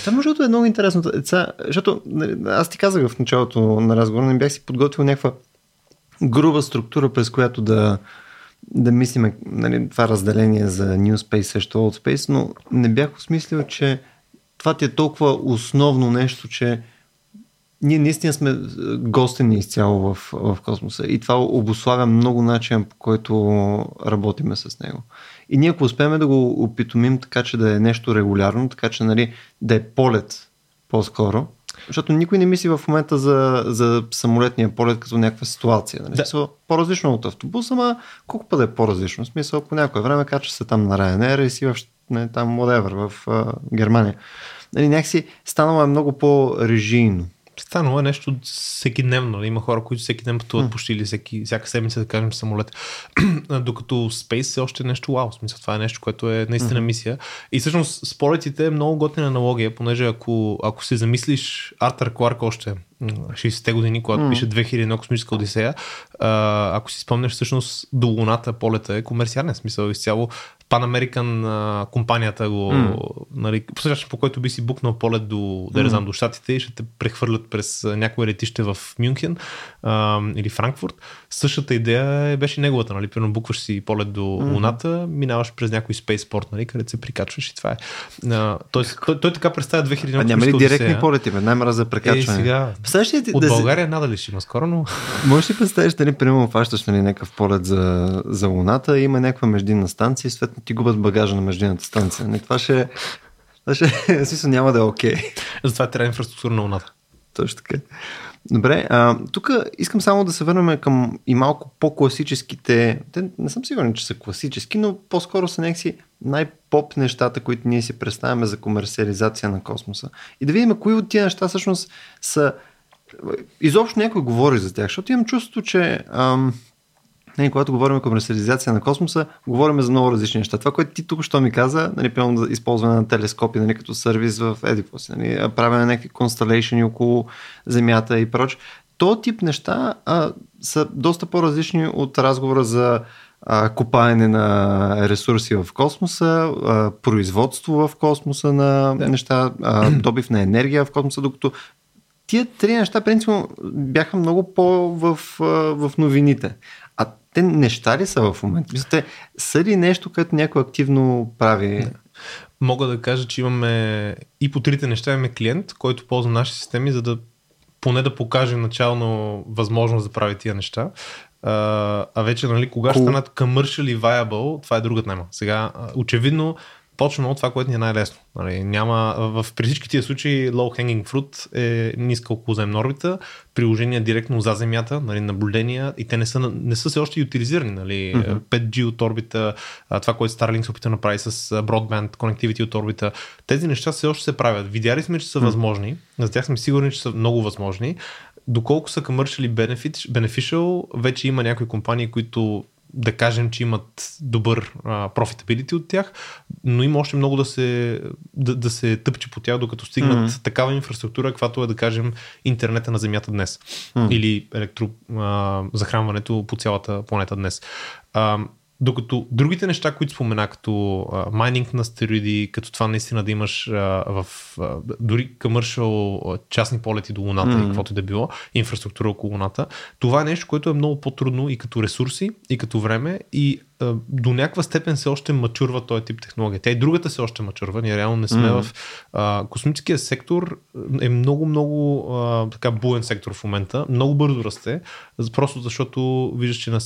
Това между е много интересно. Ца, защото нали, аз ти казах в началото на разговора, не бях си подготвил някаква груба структура, през която да, да мислим нали, това разделение за New Space също Old Space, но не бях осмислил, че това ти е толкова основно нещо, че ние наистина сме е, гостени изцяло в, в космоса и това обославя много начин по който работиме с него. И ние ако успеем да го опитомим така, че да е нещо регулярно, така че нали, да е полет по-скоро, защото никой не мисли в момента за, за самолетния полет като някаква ситуация. Нали? Да. по-различно от автобуса, ама колко път е по-различно? В смисъл, по някое време качва се там на Ryanair и си в не, там whatever, в uh, Германия. Нали, някакси станало е много по-режийно станало е нещо всеки дневно. Има хора, които всеки ден пътуват почти или всеки, всяка седмица, да кажем, самолет. *clears throat* Докато Space е още нещо вау. Смисъл, това е нещо, което е наистина мисия. И всъщност споретите е много готина аналогия, понеже ако, ако се замислиш, Артър Кларк още 60-те години, когато mm. пише 2001 космическа одисея, а, ако си спомняш, всъщност до Луната полета е комерциален смисъл изцяло. Pan American а, компанията го, mm. нали, по същия по който би си букнал полет до, да mm. знам, до щатите и ще те прехвърлят през някое летище в Мюнхен а, или Франкфурт. Същата идея е, беше неговата, нали, примерно букваш си полет до mm. Луната, минаваш през някой спейспорт, нали, където се прикачваш и това е. А, той, той, той, така представя 2000 А няма ли директни полети, бе? Най-мраза за прекачване. Е, сега, ли от да България си... надали ще има скоро, но... Можеш ли представиш, нали, примерно фащаш нали, някакъв полет за, за Луната, има някаква междинна станция и съответно ти губят багажа на междинната станция. Не, нали, това ще, това ще *laughs* смисъл няма да е окей. Okay. Затова трябва инфраструктура на Луната. Точно така. Добре, а, тук искам само да се върнем към и малко по-класическите, те не съм сигурен, че са класически, но по-скоро са някакси най-поп нещата, които ние си представяме за комерциализация на космоса. И да видим кои от тия неща всъщност са изобщо някой говори за тях, защото имам чувство, че ам, не, когато говорим комерциализация на космоса, говорим за много различни неща. Това, което ти тук що ми каза, нали, за използване на телескопи нали, като сервис в Едипос, нали, правене на някакви констелейшни около Земята и прочее. То тип неща а, са доста по-различни от разговора за а, копаене на ресурси в космоса, а, производство в космоса на да. неща, а, добив на енергия в космоса, докато тия три неща, принципно, бяха много по в, в новините. А те неща ли са в момента? Мислите, са ли нещо, което някой активно прави? Да. Мога да кажа, че имаме и по трите неща имаме клиент, който ползва наши системи, за да поне да покаже начално възможност да прави тия неща. а вече, нали, кога cool. ще станат commercially viable, това е другата тема. Сега, очевидно, почваме от това, което ни е най-лесно. Нали, няма, в, при всички тия случаи low hanging fruit е ниска околоземна орбита, приложения директно за Земята, нали, наблюдения и те не са, не са все още утилизирани. Нали, mm-hmm. 5G от орбита, това, което Starlink се опита да направи с Broadband connectivity от орбита, тези неща все още се правят. Видяли сме, че са mm-hmm. възможни, за тях сме сигурни, че са много възможни. Доколко са commercially beneficial, вече има някои компании, които да кажем, че имат добър профитабилити от тях, но има още много да се, да, да се тъпче по тях, докато стигнат mm-hmm. такава инфраструктура, каквато е да кажем интернета на Земята днес mm-hmm. или електрозахранването по цялата планета днес. А, докато другите неща, които спомена, като майнинг на астероиди, като това наистина да имаш а, в а, дори комършал частни полети до Луната mm-hmm. и каквото и да било, инфраструктура около Луната, това е нещо, което е много по-трудно и като ресурси, и като време, и а, до някаква степен се още мачурва този тип технология. Тя и другата се още мачурва. Ние реално не сме mm-hmm. в... А, космическия сектор е много, много а, така буен сектор в момента. Много бързо расте, просто защото виждаш, че на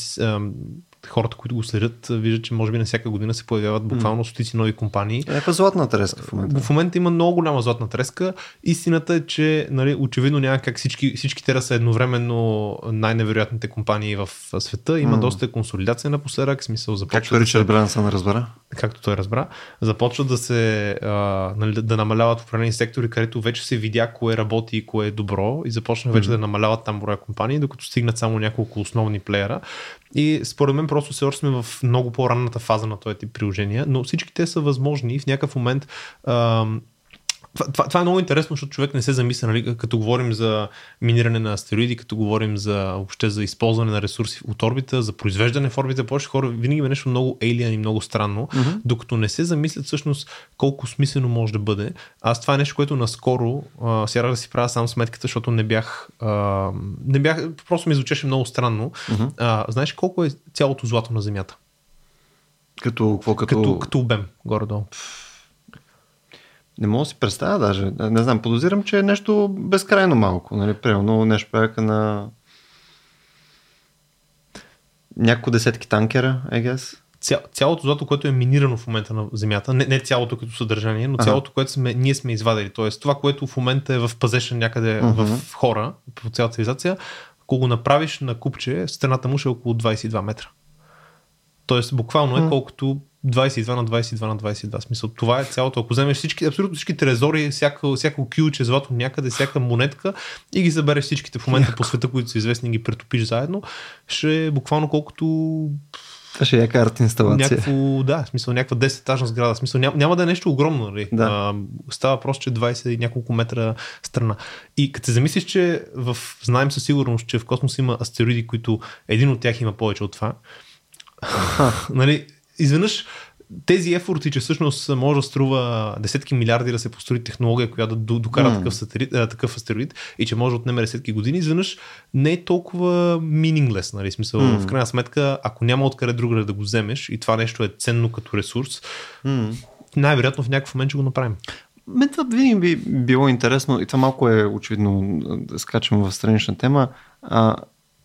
хората, които го следят, виждат, че може би на всяка година се появяват буквално стотици нови компании. Някаква златна треска в момента. В момента има много голяма златна треска. Истината е, че нали, очевидно няма как всички, всички те да са едновременно най-невероятните компании в света. Има mm. доста консолидация напоследък. Смисъл, започва Както Ричард да Брансън разбра. Както той разбра. Започват да се а, нали, да намаляват определени сектори, където вече се видя кое работи и кое е добро и започна вече mm. да намаляват там броя компании, докато стигнат само няколко основни плеера. И според мен просто все още сме в много по-ранната фаза на този тип приложения, но всички те са възможни и в някакъв момент ам, това, това, това е много интересно, защото човек не се замисля, нали, като говорим за миниране на астероиди, като говорим за въобще за използване на ресурси от орбита, за произвеждане в орбита, повече хора винаги е нещо много alien и много странно, mm-hmm. докато не се замислят всъщност колко смислено може да бъде. Аз това е нещо, което наскоро а, сега да си правя сам сметката, защото не бях, а, не бях, просто ми звучеше много странно. Mm-hmm. А, знаеш колко е цялото злато на Земята? Като, какво, като... като, като обем, горе-долу. Не мога да си представя даже. Не знам, подозирам, че е нещо безкрайно малко. Нали? Примерно нещо порядка на няколко десетки танкера, I guess. Ця, цялото злато, което е минирано в момента на Земята, не, не цялото като съдържание, но ага. цялото, което сме, ние сме извадили. Тоест това, което в момента е в пазеша някъде uh-huh. в хора, по цялата цивилизация, ако го направиш на купче, стената му ще е около 22 метра. Тоест буквално е колкото 22 на 22 на 22. Смисъл, това е цялото. Ако вземеш всички, абсолютно всички трезори, всяко, всяко кюче злато някъде, всяка монетка и ги забереш всичките в момента по света, които са известни, ги претопиш заедно, ще е буквално колкото Това ще е яка арт инсталация. Някакво, да, в смисъл някаква 10 етажна сграда. В смисъл няма, няма да е нещо огромно, нали? Да. А, става просто, че 20 и няколко метра страна. И като се замислиш, че в, знаем със сигурност, че в космоса има астероиди, които един от тях има повече от това. *laughs* нали, изведнъж тези ефорти, че всъщност може да струва десетки милиарди да се построи технология, която да до- докара М. такъв, сателит, а, такъв астероид и че може да отнеме десетки години, изведнъж не е толкова meaningless. Нали? Смисъл, М. В крайна сметка, ако няма откъде другаде да го вземеш и това нещо е ценно като ресурс, М. най-вероятно в някакъв момент ще го направим. Мен това винаги би било интересно и това малко е очевидно да скачам в странична тема. А,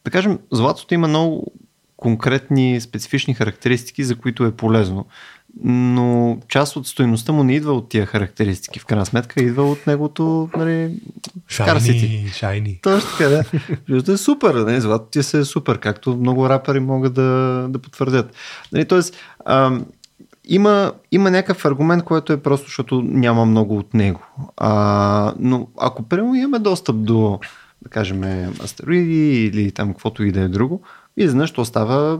да кажем, златото има много конкретни, специфични характеристики, за които е полезно. Но част от стоеността му не идва от тия характеристики. В крайна сметка идва от неговото нали, Scarcity. шайни. Точно така, да. *laughs* Защото е супер, нали? златото ти се е супер, както много рапъри могат да, да потвърдят. Нали, тоест, ам, има, има някакъв аргумент, който е просто, защото няма много от него. А, но ако примерно имаме достъп до, да кажем, астероиди или там каквото и да е друго, изведнъж то става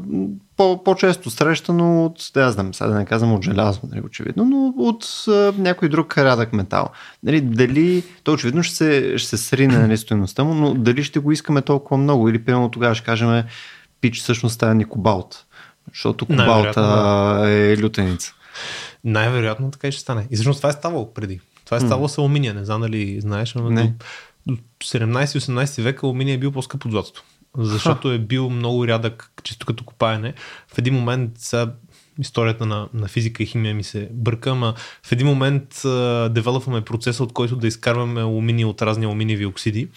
по, по-често срещано от, да знам, сега да не казвам от желязо, нали, очевидно, но от а, някой друг рядък метал. Нали, дали, то очевидно ще се, ще се срине нали, стоеността му, но дали ще го искаме толкова много или примерно тогава ще кажем, пич всъщност става ни кобалт, защото кобалта е лютеница. Най-вероятно така и ще стане. И всъщност това е ставало преди. Това е ставало с алуминия. Не знам дали знаеш, но Не. до, до 17-18 век алуминия е бил по-скъп от златото. Защото е бил много рядък, чисто като копаене. В един момент, сега историята на, на физика и химия ми се бърка, ама в един момент а, девелопваме процеса, от който да изкарваме алуминия от разни алуминиеви оксиди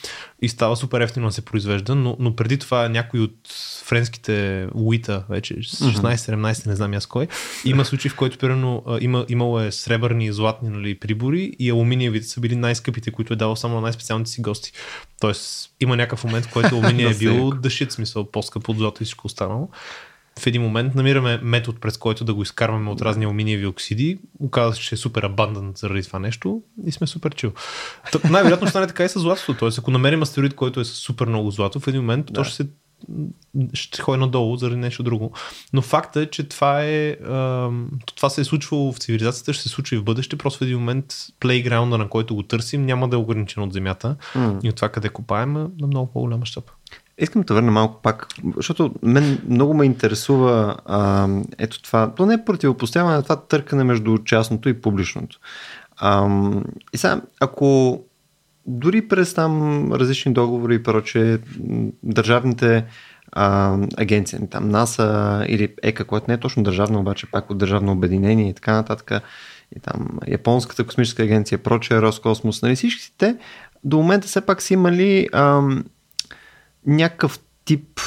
и става супер ефтино да се произвежда, но, но преди това някой от френските уита, вече 16-17, не знам аз кой, има случаи, в който примерно има, имало е сребърни и златни нали, прибори и алуминиевите са били най-скъпите, които е давал само на най-специалните си гости. Тоест има някакъв момент, в който *laughs* алуминия е бил shit, смисъл по-скъп от злато и всичко останало. В един момент намираме метод, през който да го изкарваме от разни алуминиеви оксиди. Оказва се, че е супер абандант заради това нещо и сме супер чил. Та, най-вероятно стане така и с златото. Тоест, ако намерим астероид, който е с супер много злато, в един момент да. то ще се ще ходи надолу заради нещо друго. Но факта е, че това е това се е случвало в цивилизацията, ще се случи и в бъдеще, просто в един момент плейграунда, на който го търсим, няма да е ограничен от земята М. и от това къде копаем а на много по-голям мащаб. Искам да върна малко пак, защото мен много ме интересува а, ето това, то не е противопоставяне на това търкане между частното и публичното. А, и сега, ако дори през там различни договори и проче, държавните а, агенции, там НАСА или ЕКА, което не е точно държавно, обаче пак от държавно обединение и така нататък, и там Японската космическа агенция, проче, Роскосмос, нали всички те до момента все пак са имали ам, някакъв тип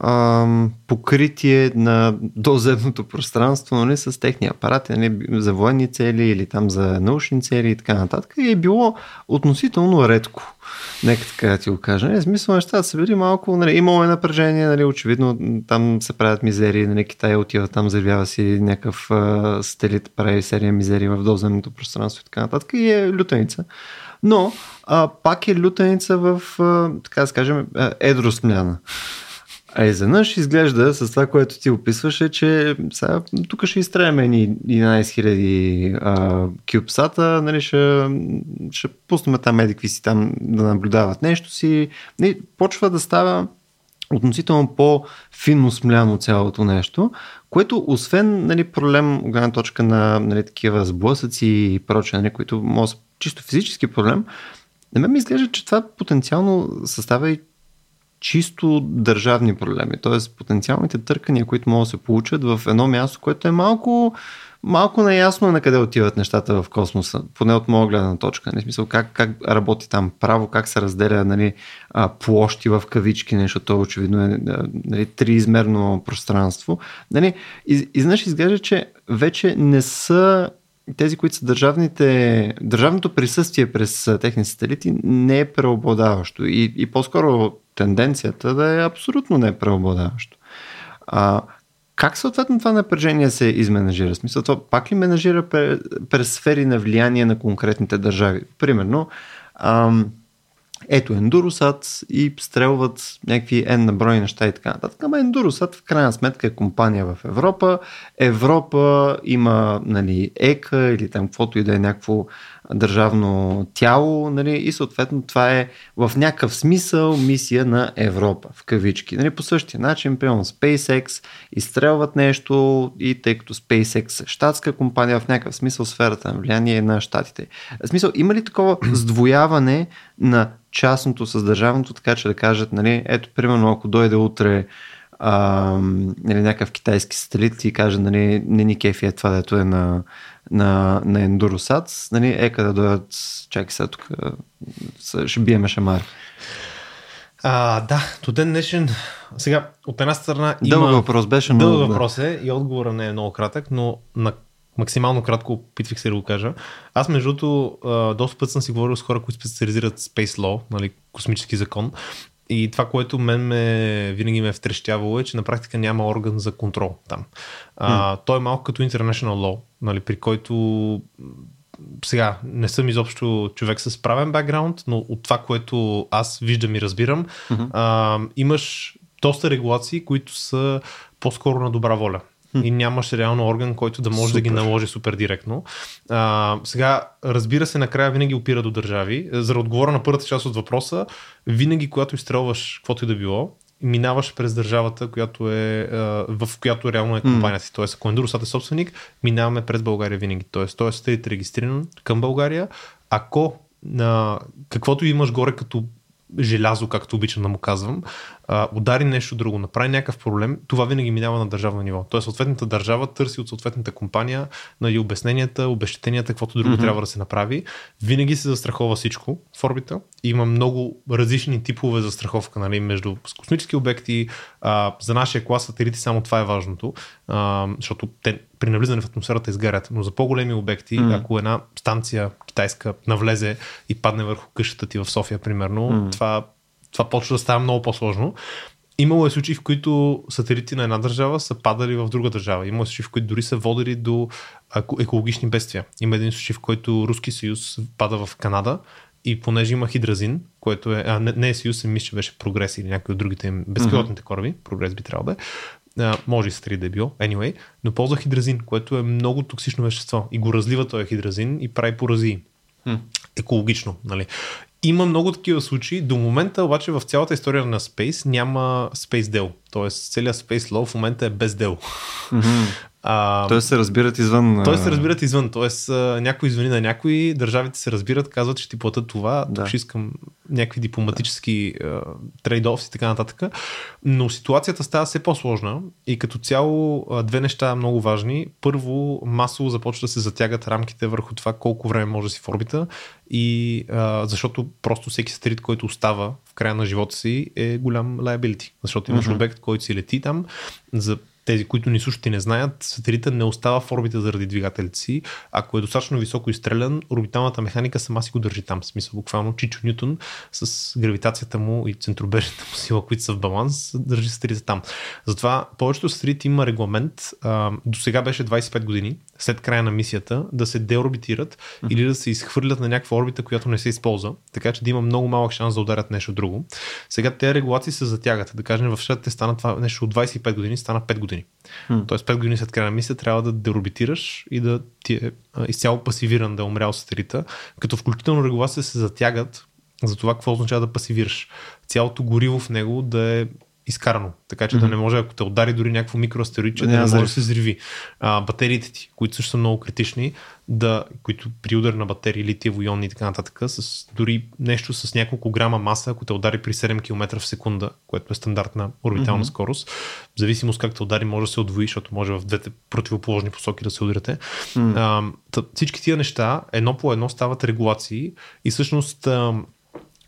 ам, покритие на доземното пространство нали, с техни апарати нали, за военни цели или там за научни цели и така нататък. И е било относително редко. Нека така да ти го кажа. Нали, смисъл нещата са били малко, нали, имало е напрежение, нали, очевидно там се правят мизерии, нали, Китай отива там, заявява си някакъв а, сателит, прави серия мизерии в доземното пространство и така нататък и е лютеница. Но а, пак е лютеница в, а, така да кажем, едро смляна. А изведнъж изглежда с това, което ти описваше, че сега, тук ще изстреляме ни 11 000 а, кюбсата, нали, ще, ще пуснем там медикви си там да наблюдават нещо си. Нали, почва да става относително по-финно смляно цялото нещо, което освен нали, проблем от гледна точка на нали, такива сблъсъци и прочее, нали, които може чисто физически проблем, на мен ми изглежда, че това потенциално състава и чисто държавни проблеми. Т.е. потенциалните търкания, които могат да се получат в едно място, което е малко, малко неясно на къде отиват нещата в космоса, поне от моя гледна точка. Не смисъл как, как работи там право, как се разделя нали, площи в кавички, нещо, то очевидно е нали, триизмерно пространство. Нали, из, изнъж изглежда, че вече не са тези, които са държавните, държавното присъствие през техни сателити не е преобладаващо и, и по-скоро тенденцията да е абсолютно не преобладаващо. А, как съответно това напрежение се изменажира? Смисъл, това пак ли менажира през, сфери на влияние на конкретните държави? Примерно, ам, ето Endurosat и стрелват някакви N на брой неща и така нататък. Ама Endurosat в крайна сметка е компания в Европа. Европа има нали, ЕКА или там каквото и да е някакво държавно тяло нали, и съответно това е в някакъв смисъл мисия на Европа в кавички. Нали, по същия начин, примерно SpaceX изстрелват нещо и тъй като SpaceX е щатска компания, в някакъв смисъл сферата на влияние е на щатите. В смисъл, има ли такова *clears throat* сдвояване на частното с държавното, така че да кажат, нали, ето, примерно, ако дойде утре а, нали, някакъв китайски сателит и каже, нали, не ни кефи е това, дето е на, на, на Endurosat, нали, е къде да дойдат, чакай сега тук, ще биеме шамар. А, да, до ден днешен, сега от една страна има... Дълъг въпрос беше, но... Дълъг въпрос е и отговора не е много кратък, но на максимално кратко опитвах се да го кажа. Аз между другото доста път съм си говорил с хора, които специализират Space Law, нали, космически закон. И това, което мен ме, винаги ме е втрещявало е, че на практика няма орган за контрол там. А, той е малко като International Law, нали, при който сега не съм изобщо човек с правен бекграунд, но от това, което аз виждам и разбирам, mm-hmm. а, имаш доста регулации, които са по-скоро на добра воля и нямаш реално орган, който да може супер. да ги наложи супер директно. А, сега, разбира се, накрая винаги опира до държави. За да отговоря на първата част от въпроса, винаги, когато изстрелваш каквото и да било, минаваш през държавата, която е, в която реално е компанията си. Тоест, ако Endurosat е собственик, минаваме през България винаги. Тоест, той е регистриран към България. Ако на каквото имаш горе като желязо, както обичам да му казвам, а, удари нещо друго, направи някакъв проблем, това винаги минава на държавно ниво. Тоест съответната държава търси от съответната компания нали, обясненията, обещетенията, каквото друго mm-hmm. трябва да се направи. Винаги се застрахова всичко в орбита. Има много различни типове застраховка нали, между космически обекти. А, за нашия клас сателити само това е важното, а, защото те при навлизане в атмосферата изгарят. Но за по-големи обекти, mm. ако една станция китайска навлезе и падне върху къщата ти в София, примерно, mm. това това почва да става много по-сложно. Имало е случаи, в които сателити на една държава са падали в друга държава. Имало е случаи, в които дори са водили до екологични бедствия. Има един случай, в който Руски съюз пада в Канада и понеже има хидразин, което е, а, не, не е съюз, мисля, че беше прогрес или някои от другите им безпилотните кораби, прогрес би трябвало да е, може и сатри да е било, anyway, но ползва хидразин, което е много токсично вещество и го разлива този хидразин и прави поразии. Екологично, нали? Има много такива случаи. До момента обаче в цялата история на Space няма Space дел. Тоест целият Space Law в момента е без дел. Mm-hmm. А, тоест се разбират извън. Тоест се разбират извън. Тоест някой извини на някои, държавите се разбират, казват, че ти платят това, да. тук ще искам някакви дипломатически да. трейдофс и така нататък. Но ситуацията става все по-сложна и като цяло две неща много важни. Първо, масово започва да се затягат рамките върху това колко време може да си в орбита и а, защото просто всеки сателит, който остава в края на живота си е голям liability. Защото имаш uh-huh. обект, който си лети там за тези, които ни слушат и не знаят, сателита не остава в орбита заради двигателите си. Ако е достатъчно високо изстрелян, орбиталната механика сама си го държи там. В смисъл, буквално Чичо Нютон с гравитацията му и центробежната му сила, които са в баланс, държи сателита там. Затова повечето сателити има регламент. до сега беше 25 години след края на мисията да се деорбитират mm-hmm. или да се изхвърлят на някаква орбита, която не се използва, така че да има много малък шанс да ударят нещо друго. Сега тези регулации се затягат. Да кажем, в щатите стана това нещо от 25 години, стана 5 години. Mm-hmm. Тоест 5 години след края на мисията трябва да деорбитираш и да ти е изцяло пасивиран да е умрял сателита, като включително регулации се затягат за това какво означава да пасивираш. Цялото гориво в него да е изкарано. Така че mm-hmm. да не може, ако те удари дори някакво микроастероидче, да, да не може да се зриви. А, батериите ти, които също са много критични, да, които при удар на батерии, литиево-ионни и така нататък, с дори нещо с няколко грама маса, ако те удари при 7 км в секунда, което е стандартна орбитална mm-hmm. скорост, в зависимост как те удари, може да се отвои, защото може в двете противоположни посоки да се ударите. Mm-hmm. А, тъ, всички тия неща, едно по едно стават регулации и всъщност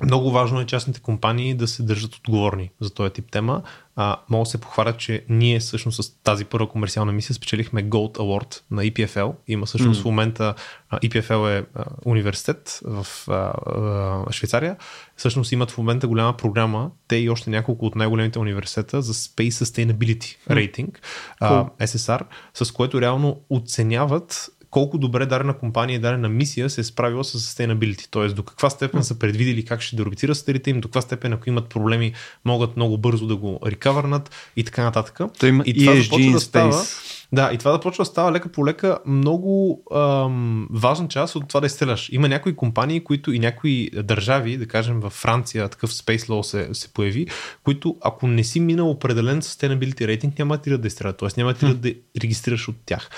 много важно е частните компании да се държат отговорни за този тип тема. А, мога да се похвалят, че ние всъщност с тази първа комерциална мисия спечелихме Gold Award на EPFL. Има всъщност mm. в момента EPFL е а, университет в а, а, Швейцария. Всъщност имат в момента голяма програма, те и още няколко от най-големите университета за Space Sustainability Rating, mm. а, SSR, с което реално оценяват колко добре дадена компания и дадена мисия се е справила с sustainability, т.е. до каква степен са предвидели как ще деорбитира сателите им, до каква степен ако имат проблеми могат много бързо да го рекавърнат и така нататък. То има и това ESG започва да става. Да, и това да почва да става лека по лека много ам, важна част от това да изстреляш. Има някои компании, които и някои държави, да кажем във Франция, такъв Space Law се, се появи, които ако не си минал определен sustainability рейтинг, няма ти да изстрелят, т.е. няма ти да регистрираш от тях.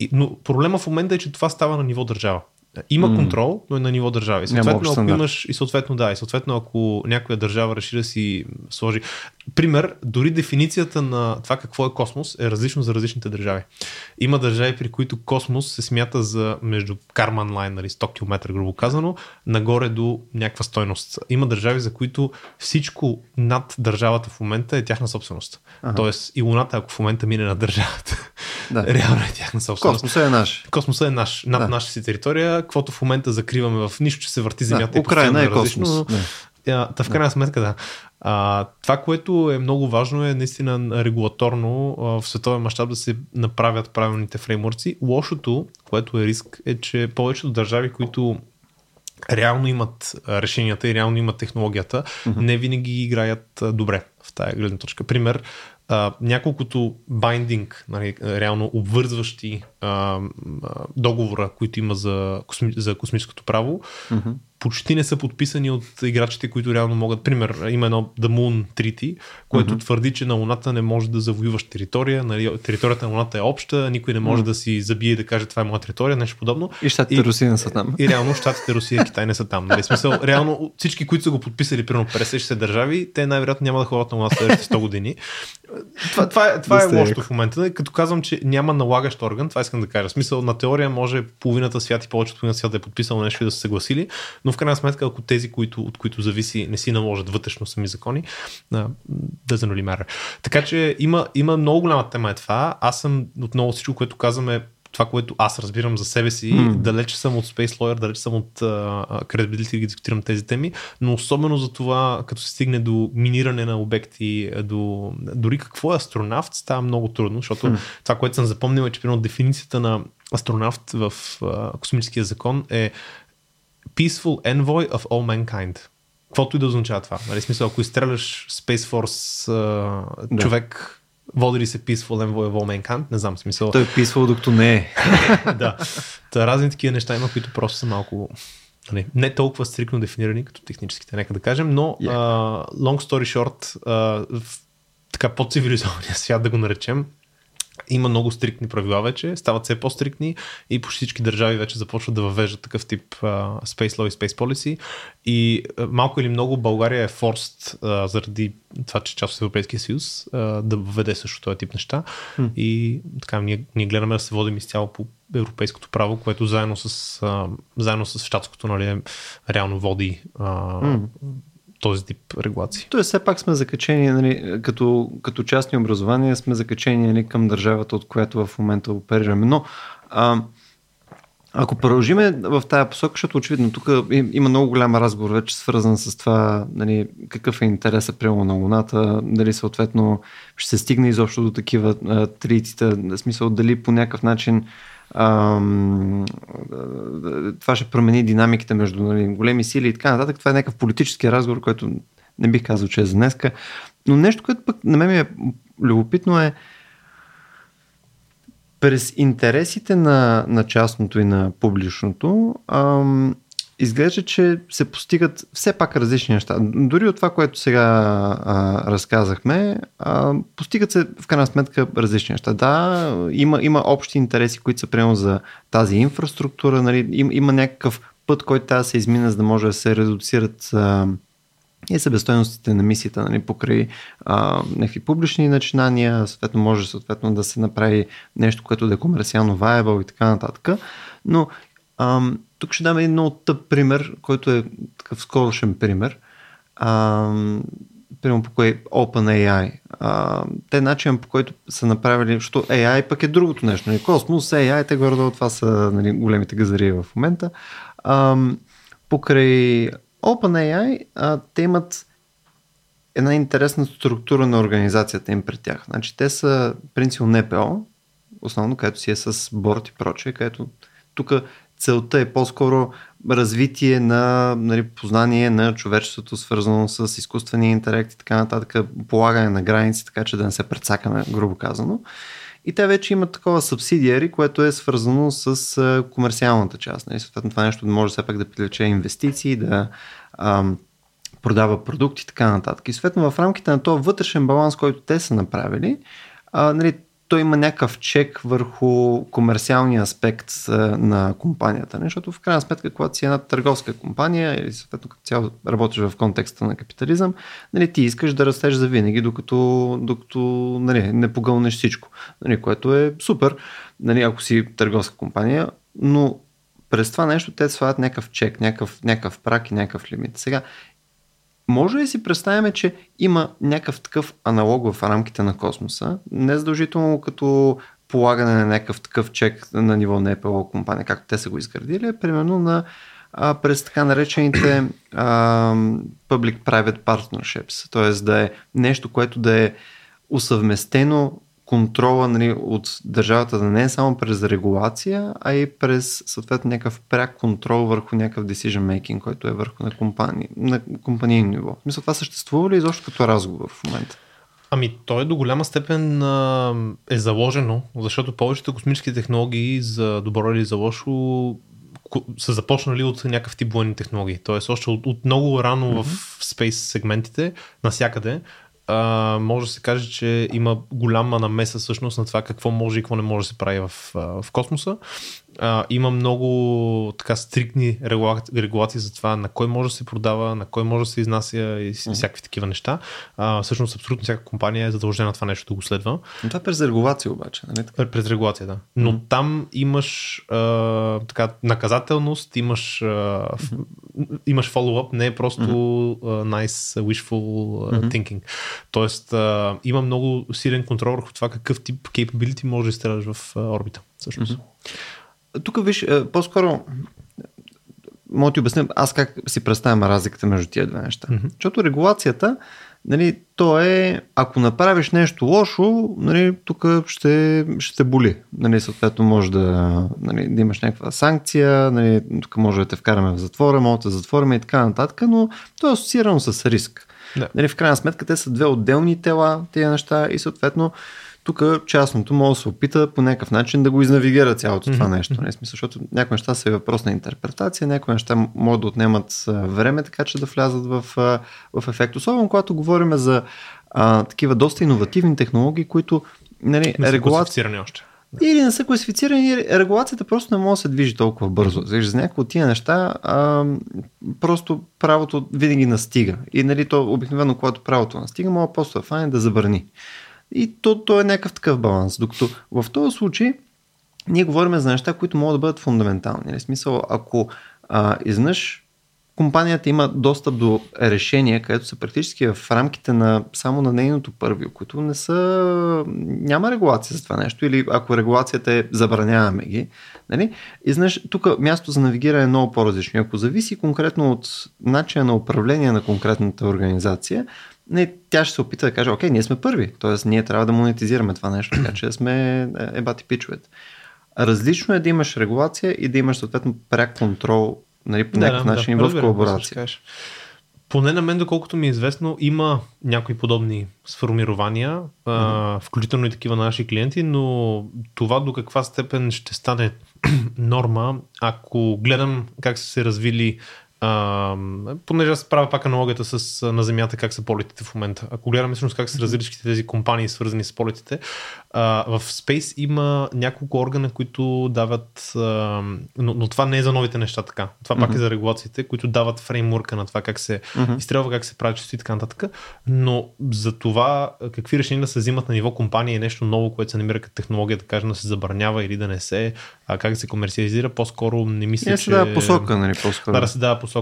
И, но проблема в момента е, че това става на ниво държава. Има М. контрол, но е на ниво държава. И съответно, ако имаш, и съответно, да, и съответно, ако някоя държава реши да си сложи. Пример, дори дефиницията на това какво е космос е различно за различните държави. Има държави, при които космос се смята за между Карман лайн, нали, 100 км, грубо казано, нагоре до някаква стойност. Има държави, за които всичко над държавата в момента е тяхна собственост. Ага. Тоест и Луната, ако в момента мине на държавата, Да. *laughs* реално е тяхна собственост. Космоса е наш. Космоса е наш, над Да. нашата си територия, каквото в момента закриваме в нищо, че се върти Земята. Да, Украина е различно, космос. но- Да. А, Та в крайна сметка, да. А, това, което е много важно е наистина регулаторно а, в световен мащаб да се направят правилните фреймворци. Лошото, което е риск, е, че повечето държави, които реално имат решенията и реално имат технологията, mm-hmm. не винаги играят добре в тая гледна точка. Пример, а, няколкото байдинг, нали, реално обвързващи а, а, договора, които има за, косми, за космическото право, Мгм. Почти не са подписани от играчите, които реално могат. Пример, има едно The Moon Treaty, което mm-hmm. твърди, че на Луната не може да завоюваш територия, нали, територията на Луната е обща, никой не може mm-hmm. да си забие и да каже това е моя територия, нещо подобно. И щатите И- Русия не са там. И реално щатите, Русия и Китай не са там. Нали? Смисъл, реално всички, които са го подписали, примерно 50-60 държави, те най-вероятно няма да ходят на Луната следващите 100 години. Това, това, е, това е лошото в момента. Нали? Като казвам, че няма налагащ орган, това искам да кажа. В смисъл, на теория може половината свят и повече от половината свят да е подписал нещо и да са съгласили, но в крайна сметка, ако тези, които, от които зависи, не си наложат вътрешно сами закони, а, doesn't really matter. Така че има, има много голяма тема е това. Аз съм отново всичко, което казваме, това, което аз разбирам за себе си, mm. далеч съм от Space Lawyer, далеч съм от uh, Credibility да ги дискутирам тези теми, но особено за това, като се стигне до миниране на обекти, до дори какво е астронавт, става много трудно, защото Хм. това, което съм запомнил е, че примерно дефиницията на астронавт в uh, космическия закон е Peaceful Envoy of All Mankind. Каквото и да означава това. Нали, смисъл, ако изстреляш Space Force uh, Да. човек, води ли се Peaceful Envoy of All Mankind? Не знам, смисъл. Той е писвал, докато не е. *laughs* да. Та, разни такива неща има, които просто са малко нали, не толкова стрикно дефинирани, като техническите, нека да кажем, но Yeah. uh, long story short, uh, в така по-цивилизования *laughs* свят да го наречем, има много стриктни правила вече, стават все по-стриктни и почти всички държави вече започват да въвеждат такъв тип uh, Space Law и Space Policy и uh, малко или много България е forced uh, заради това, че е част от Европейския съюз uh, да въведе също този тип неща Хм. и така ние, ние гледаме да се водим изцяло по европейското право, което заедно с, а, заедно с щатското нали, реално води а, М. този тип регулации. Тоест, все пак сме закачени, нали, като, като частни образования, сме закачени нали, към държавата, от която в момента оперираме. Но, а, ако продължиме в тая посока, защото очевидно тук им- има много голям разговор вече свързан с това нали, какъв е интереса прямо на Луната, дали съответно ще се стигне изобщо до такива а, тритите, в смисъл дали по някакъв начин това ще промени динамиките между нали, големи сили и така нататък. Това е някакъв политически разговор, който не бих казал, че е за днеска. Но нещо, което пък на мен ми е любопитно е през интересите на, на частното и на публичното, ам, изглежда, че се постигат все пак различни неща. Дори от това, което сега а, разказахме, а, постигат се в крайна сметка различни неща. Да, има, има общи интереси, които са прямо за тази инфраструктура, нали, им, има някакъв път, който трябва да се измине, за да може да се редуцират а, и себестойностите на мисията нали, покрай а, някакви публични начинания, съответно може съответно да се направи нещо, което да е комерциално viable и така нататък. Но ам, тук ще дам един много тъп пример, който е такъв скорошен пример. Ам, примерно по кой OpenAI. А, те начин по който са направили, защото AI пък е другото нещо. Нали? Космос, AI, те горе това са нали, големите газарии в момента. Ам, покрай OpenAI, а, те имат една интересна структура на организацията им пред тях. Значи те са принципно НПО, основно където си е с борт и прочее, където тук целта е по-скоро развитие на нали, познание на човечеството, свързано с изкуствения интелект и така нататък, полагане на граници, така че да не се прецакаме, грубо казано. И те вече имат такова субсидиари, което е свързано с комерциалната част. Нали? Съответно, това нещо може все пак да привлече инвестиции, да ам, продава продукти и така нататък. И съответно в рамките на този вътрешен баланс, който те са направили, а, нали, той има някакъв чек върху комерциалния аспект на компанията. Не? Защото в крайна сметка, когато си една търговска компания или съответно като цяло работиш в контекста на капитализъм, нали, ти искаш да растеш за винаги, докато, докато нали, не погълнеш всичко, нали, което е супер, нали, ако си търговска компания, но през това нещо те слагат някакъв чек, някакъв, някакъв прак и някакъв лимит. Сега, може ли си представяме, че има някакъв такъв аналог в рамките на космоса, не задължително като полагане на някакъв такъв чек на ниво на Apple компания, както те са го изградили, примерно на а, през така наречените а, public-private partnerships, т.е. да е нещо, което да е усъвместено контрола нали, от държавата да не е само през регулация, а и през съответно някакъв пряк контрол върху някакъв decision making, който е върху на, компания, на компанийно ниво. Мисля, това съществува ли изобщо като разговор в момента? Ами, той до голяма степен а, е заложено, защото повечето космически технологии за добро или за лошо са започнали от някакъв тип военни технологии. Тоест, още от, от много рано mm-hmm. в спейс сегментите, насякъде, а, може да се каже, че има голяма намеса всъщност на това какво може и какво не може да се прави в, в космоса а, има много така стриктни регулации, регулации за това на кой може да се продава, на кой може да се изнася и mm-hmm. всякакви такива неща. А, всъщност абсолютно всяка компания е задължена това нещо да го следва. Но това е през регулация обаче, нали така? През регулация, да. Но mm-hmm. там имаш а, така, наказателност, имаш, а, mm-hmm. имаш follow-up, не е просто mm-hmm. uh, nice wishful uh, mm-hmm. thinking. Тоест а, има много силен контрол върху това какъв тип capability може да изстреляш в а, орбита. Всъщност. Mm-hmm. Тук виж, е, по-скоро мога ти обясня аз как си представям разликата между тия две неща. Mm-hmm. Защото регулацията, нали, то е, ако направиш нещо лошо, нали, тук ще, ще боли. Нали, съответно може да, нали, да имаш някаква санкция, нали, тук може да те вкараме в затвора, може да затворим и така нататък, но то е асоциирано с риск. Да. Нали, в крайна сметка те са две отделни тела, тези неща и съответно тук частното може да се опита по някакъв начин да го изнавигира цялото mm-hmm. това нещо. Не, смисъл, защото някои неща са въпрос на интерпретация, някои неща могат да отнемат време, така че да влязат в, в ефект. Особено когато говорим за а, такива доста иновативни технологии, които нали, регулация... още. Или не са класифицирани, регулацията просто не може да се движи толкова бързо. За някои от тия неща а, просто правото винаги настига. И нали, то обикновено, когато правото настига, може просто да фане да забрани. И то, то е някакъв такъв баланс. Докато в този случай ние говорим за неща, които могат да бъдат фундаментални. В нали, смисъл, ако а, изнъж компанията има достъп до решения, където са практически в рамките на само на нейното първио, които не са... няма регулация за това нещо или ако регулацията е забраняваме ги. Нали? И знаеш, тук място за навигиране е много по-различно. Ако зависи конкретно от начина на управление на конкретната организация, не, тя ще се опита да каже, окей, ние сме първи, т.е. ние трябва да монетизираме това нещо, така че сме е, ебати пичовете. Различно е да имаш регулация и да имаш съответно пряк контрол нали, по някакъв да, начин да, в колаборация. Поне на мен, доколкото ми е известно, има някои подобни сформирования, mm-hmm. а, включително и такива наши клиенти, но това до каква степен ще стане *clears throat* норма, ако гледам как са се развили а, понеже аз правя пак аналогията с на Земята, как са полетите в момента. Ако гледаме всъщност как са развили тези компании, свързани с полетите, а, в Space има няколко органа, които дават, а, но, но това не е за новите неща така. Това mm-hmm. пак е за регулациите, които дават фреймворка на това как се mm-hmm. изстрелва, как се прави чести и така нататък. Но за това какви решения да се взимат на ниво компания е нещо ново, което се намира като технология, да кажем да се забранява или да не се, а как да се комерциализира, по-скоро не мисля, не че... Да, посока, нали, по-скоро. Да, да се дава посока.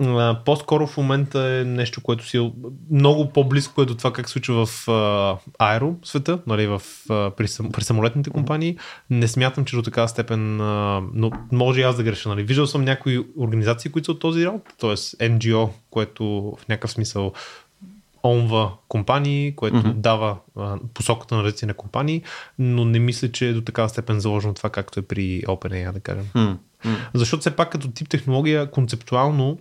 А, по-скоро в момента е нещо, което си е много по-близко е до това как се случва в а, аеро света, нали, в, а, при, при самолетните компании. Не смятам, че до такава степен, а, но може и аз да греша. Нали. Виждал съм някои организации, които са от този род, т.е. NGO, което в някакъв смисъл онва компании, което mm-hmm. дава а, посоката на развитие на компании, но не мисля, че е до такава степен заложено това, както е при OpenAI, да кажем. Защото все пак като тип технология, концептуално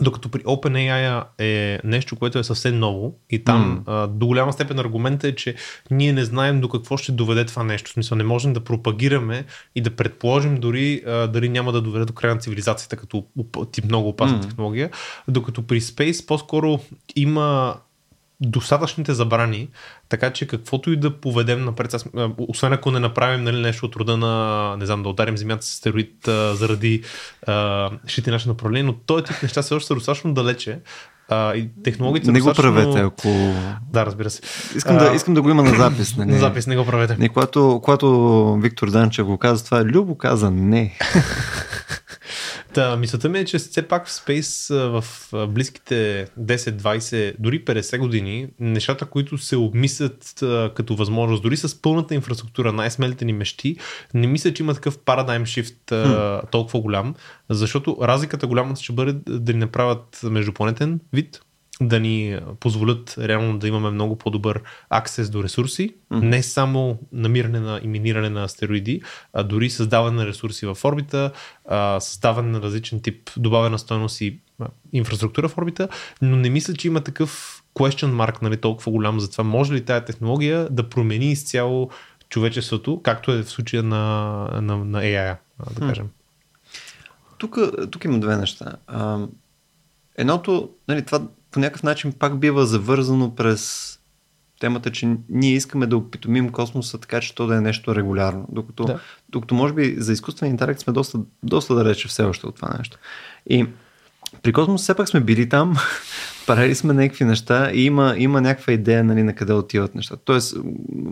докато при OpenAI е нещо, което е съвсем ново и там mm. а, до голяма степен аргумента е, че ние не знаем до какво ще доведе това нещо. В смисъл не можем да пропагираме и да предположим дори а, дали няма да доведе до края на цивилизацията като тип много опасна mm. технология. Докато при Space по-скоро има достатъчните забрани, така че каквото и да поведем напред, освен ако не направим нали, нещо от рода на, не знам, да ударим земята с стероид а, заради а, шити наше направление, но този тип неща все още са достатъчно далече, а, и технологиите. Не достатъчно... го правете, ако. Да, разбира се. Искам, а... да, искам да го има на запис. Нали? на запис, не го правете. Не, когато, когато Виктор Данчев го каза това, Любо каза не. *laughs* Та, мисълта ми е, че все пак в Space в близките 10, 20, дори 50 години, нещата, които се обмислят като възможност, дори с пълната инфраструктура, най-смелите ни мечти, не мисля, че има такъв парадайм шифт hmm. толкова голям, защото разликата голямата ще бъде да ни направят междупланетен вид, да ни позволят реално да имаме много по-добър аксес до ресурси, mm-hmm. не само намиране на и миниране на астероиди, а дори създаване на ресурси в орбита, създаване на различен тип добавена стойност и инфраструктура в орбита, но не мисля, че има такъв question mark нали, толкова голям за това. Може ли тази технология да промени изцяло човечеството, както е в случая на, на, на AI, да кажем? Тук, тук има две неща. едното, нали, това по някакъв начин пак бива завързано през темата, че ние искаме да опитомим космоса така, че то да е нещо регулярно. Докато, да. докато може би за изкуствен интелект сме доста, доста далече все още от това нещо. И при космос все пак сме били там, *laughs* правили сме някакви неща и има, има някаква идея нали, на къде отиват нещата. Тоест,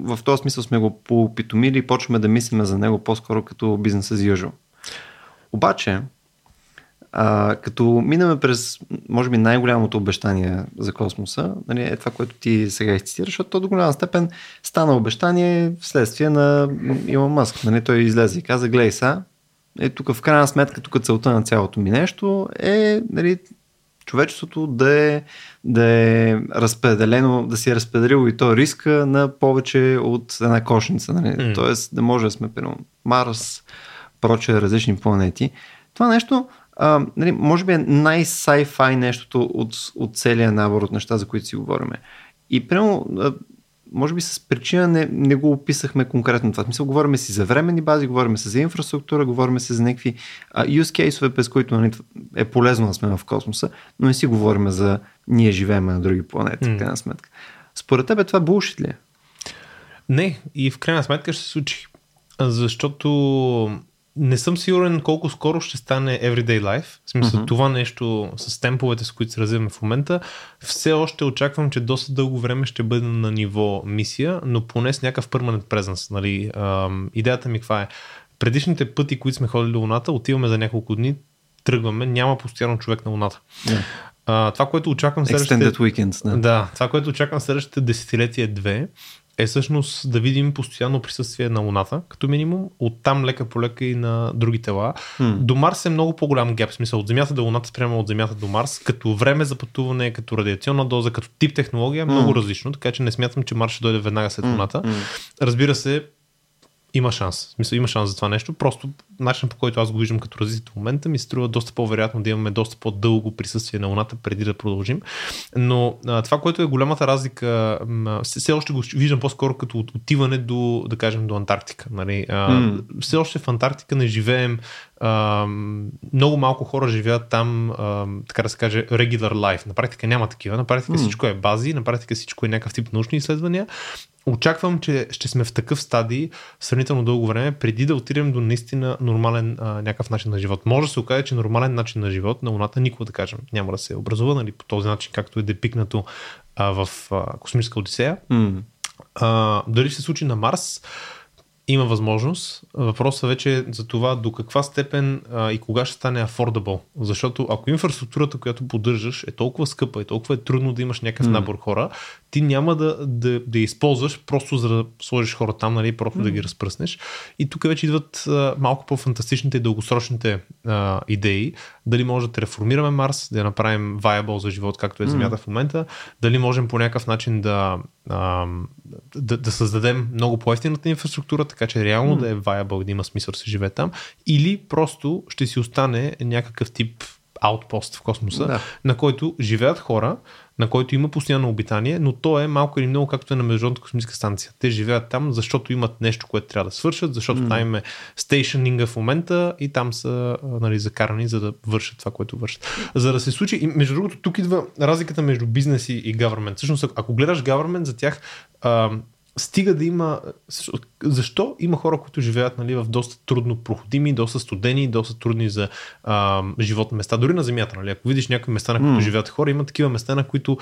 в този смисъл сме го поопитомили и почваме да мислиме за него по-скоро като бизнес as usual. Обаче, а, като минаме през, може би, най-голямото обещание за космоса, нали, е това, което ти сега изцитираш, защото то до голяма степен стана обещание вследствие на Илон Мъск. Нали, той излезе и каза, гледай са, е, тук в крайна сметка, тук целта на цялото ми нещо е нали, човечеството да е, да е разпределено, да си е разпределило и то риска на повече от една кошница. Нали? Mm. Тоест да може да сме, примерно, Марс, проче различни планети. Това нещо а, нали, може би е най-sci-fi нещото от, от целия набор от неща, за които си говорим. И прямо, може би с причина не, не го описахме конкретно това. Мисля, говорим си за временни бази, говорим се за инфраструктура, говорим се за някакви а, use case през които нали, е полезно да сме в космоса, но не си говорим за ние живеем на други планети, mm. в крайна сметка. Според тебе това булшит ли е? Не, и в крайна сметка ще се случи. Защото не съм сигурен колко скоро ще стане everyday life. В смисъл, uh-huh. това нещо с темповете, с които се развиваме в момента, все още очаквам, че доста дълго време ще бъде на ниво мисия, но поне с някакъв permanent presence. Нали? Ам, идеята ми каква е? Предишните пъти, които сме ходили до Луната, отиваме за няколко дни, тръгваме, няма постоянно човек на Луната. Yeah. А, това, което очаквам следващите... Weekends, да. да. това, което очаквам следващите десетилетия две, е всъщност да видим постоянно присъствие на Луната, като минимум, оттам лека по лека и на други тела. Hmm. До Марс е много по-голям геп, смисъл от Земята до Луната спрямо от Земята до Марс, като време за пътуване, като радиационна доза, като тип технология е много hmm. различно, така че не смятам, че Марс ще дойде веднага след Луната. Hmm. Разбира се, има шанс. Мисля, има шанс за това нещо. Просто начинът по който аз го виждам като развитие в момента ми се струва доста по-вероятно да имаме доста по-дълго присъствие на Луната преди да продължим. Но а, това, което е голямата разлика, все още го виждам по-скоро като отиване до, да кажем, до Антарктика. Нали? А, mm. Все още в Антарктика не живеем а, много малко хора живеят там, а, така да се каже, regular life. На практика няма такива. На практика mm. всичко е бази, на практика всичко е някакъв тип научни изследвания. Очаквам, че ще сме в такъв стадий сравнително дълго време, преди да отидем до наистина нормален а, някакъв начин на живот. Може да се окаже, че нормален начин на живот на Луната никога да кажем няма да се образува нали, по този начин, както е депикнато а, в а, Космическа Одисея. Mm. А, дали ще се случи на Марс? има възможност. Въпросът вече е за това до каква степен а, и кога ще стане affordable. Защото ако инфраструктурата, която поддържаш е толкова скъпа и толкова е трудно да имаш някакъв mm. набор хора, ти няма да, да, да използваш просто за да сложиш хора там, нали, просто mm. да ги разпръснеш. И тук вече идват а, малко по-фантастичните и дългосрочните а, идеи. Дали може да реформираме Марс, да я направим viable за живот, както е Земята mm. в момента. Дали можем по някакъв начин да, а, да, да създадем много по-ефтината инфраструктура, така че реално mm. да е viable, да има смисъл да се живее там. Или просто ще си остане някакъв тип аутпост в космоса, да. на който живеят хора, на който има постоянно обитание, но то е малко или много както е на Международната космическа станция. Те живеят там, защото имат нещо, което трябва да свършат, защото mm. там има стейшнинга в момента и там са нали, закарани, за да вършат това, което вършат. За да се случи, и между другото, тук идва разликата между бизнес и, government. Всъщност, ако гледаш government, за тях стига да има... Защо има хора, които живеят нали, в доста трудно проходими, доста студени, доста трудни за а, живот места, дори на земята. Нали? Ако видиш някои места, на които mm. живеят хора, има такива места, на които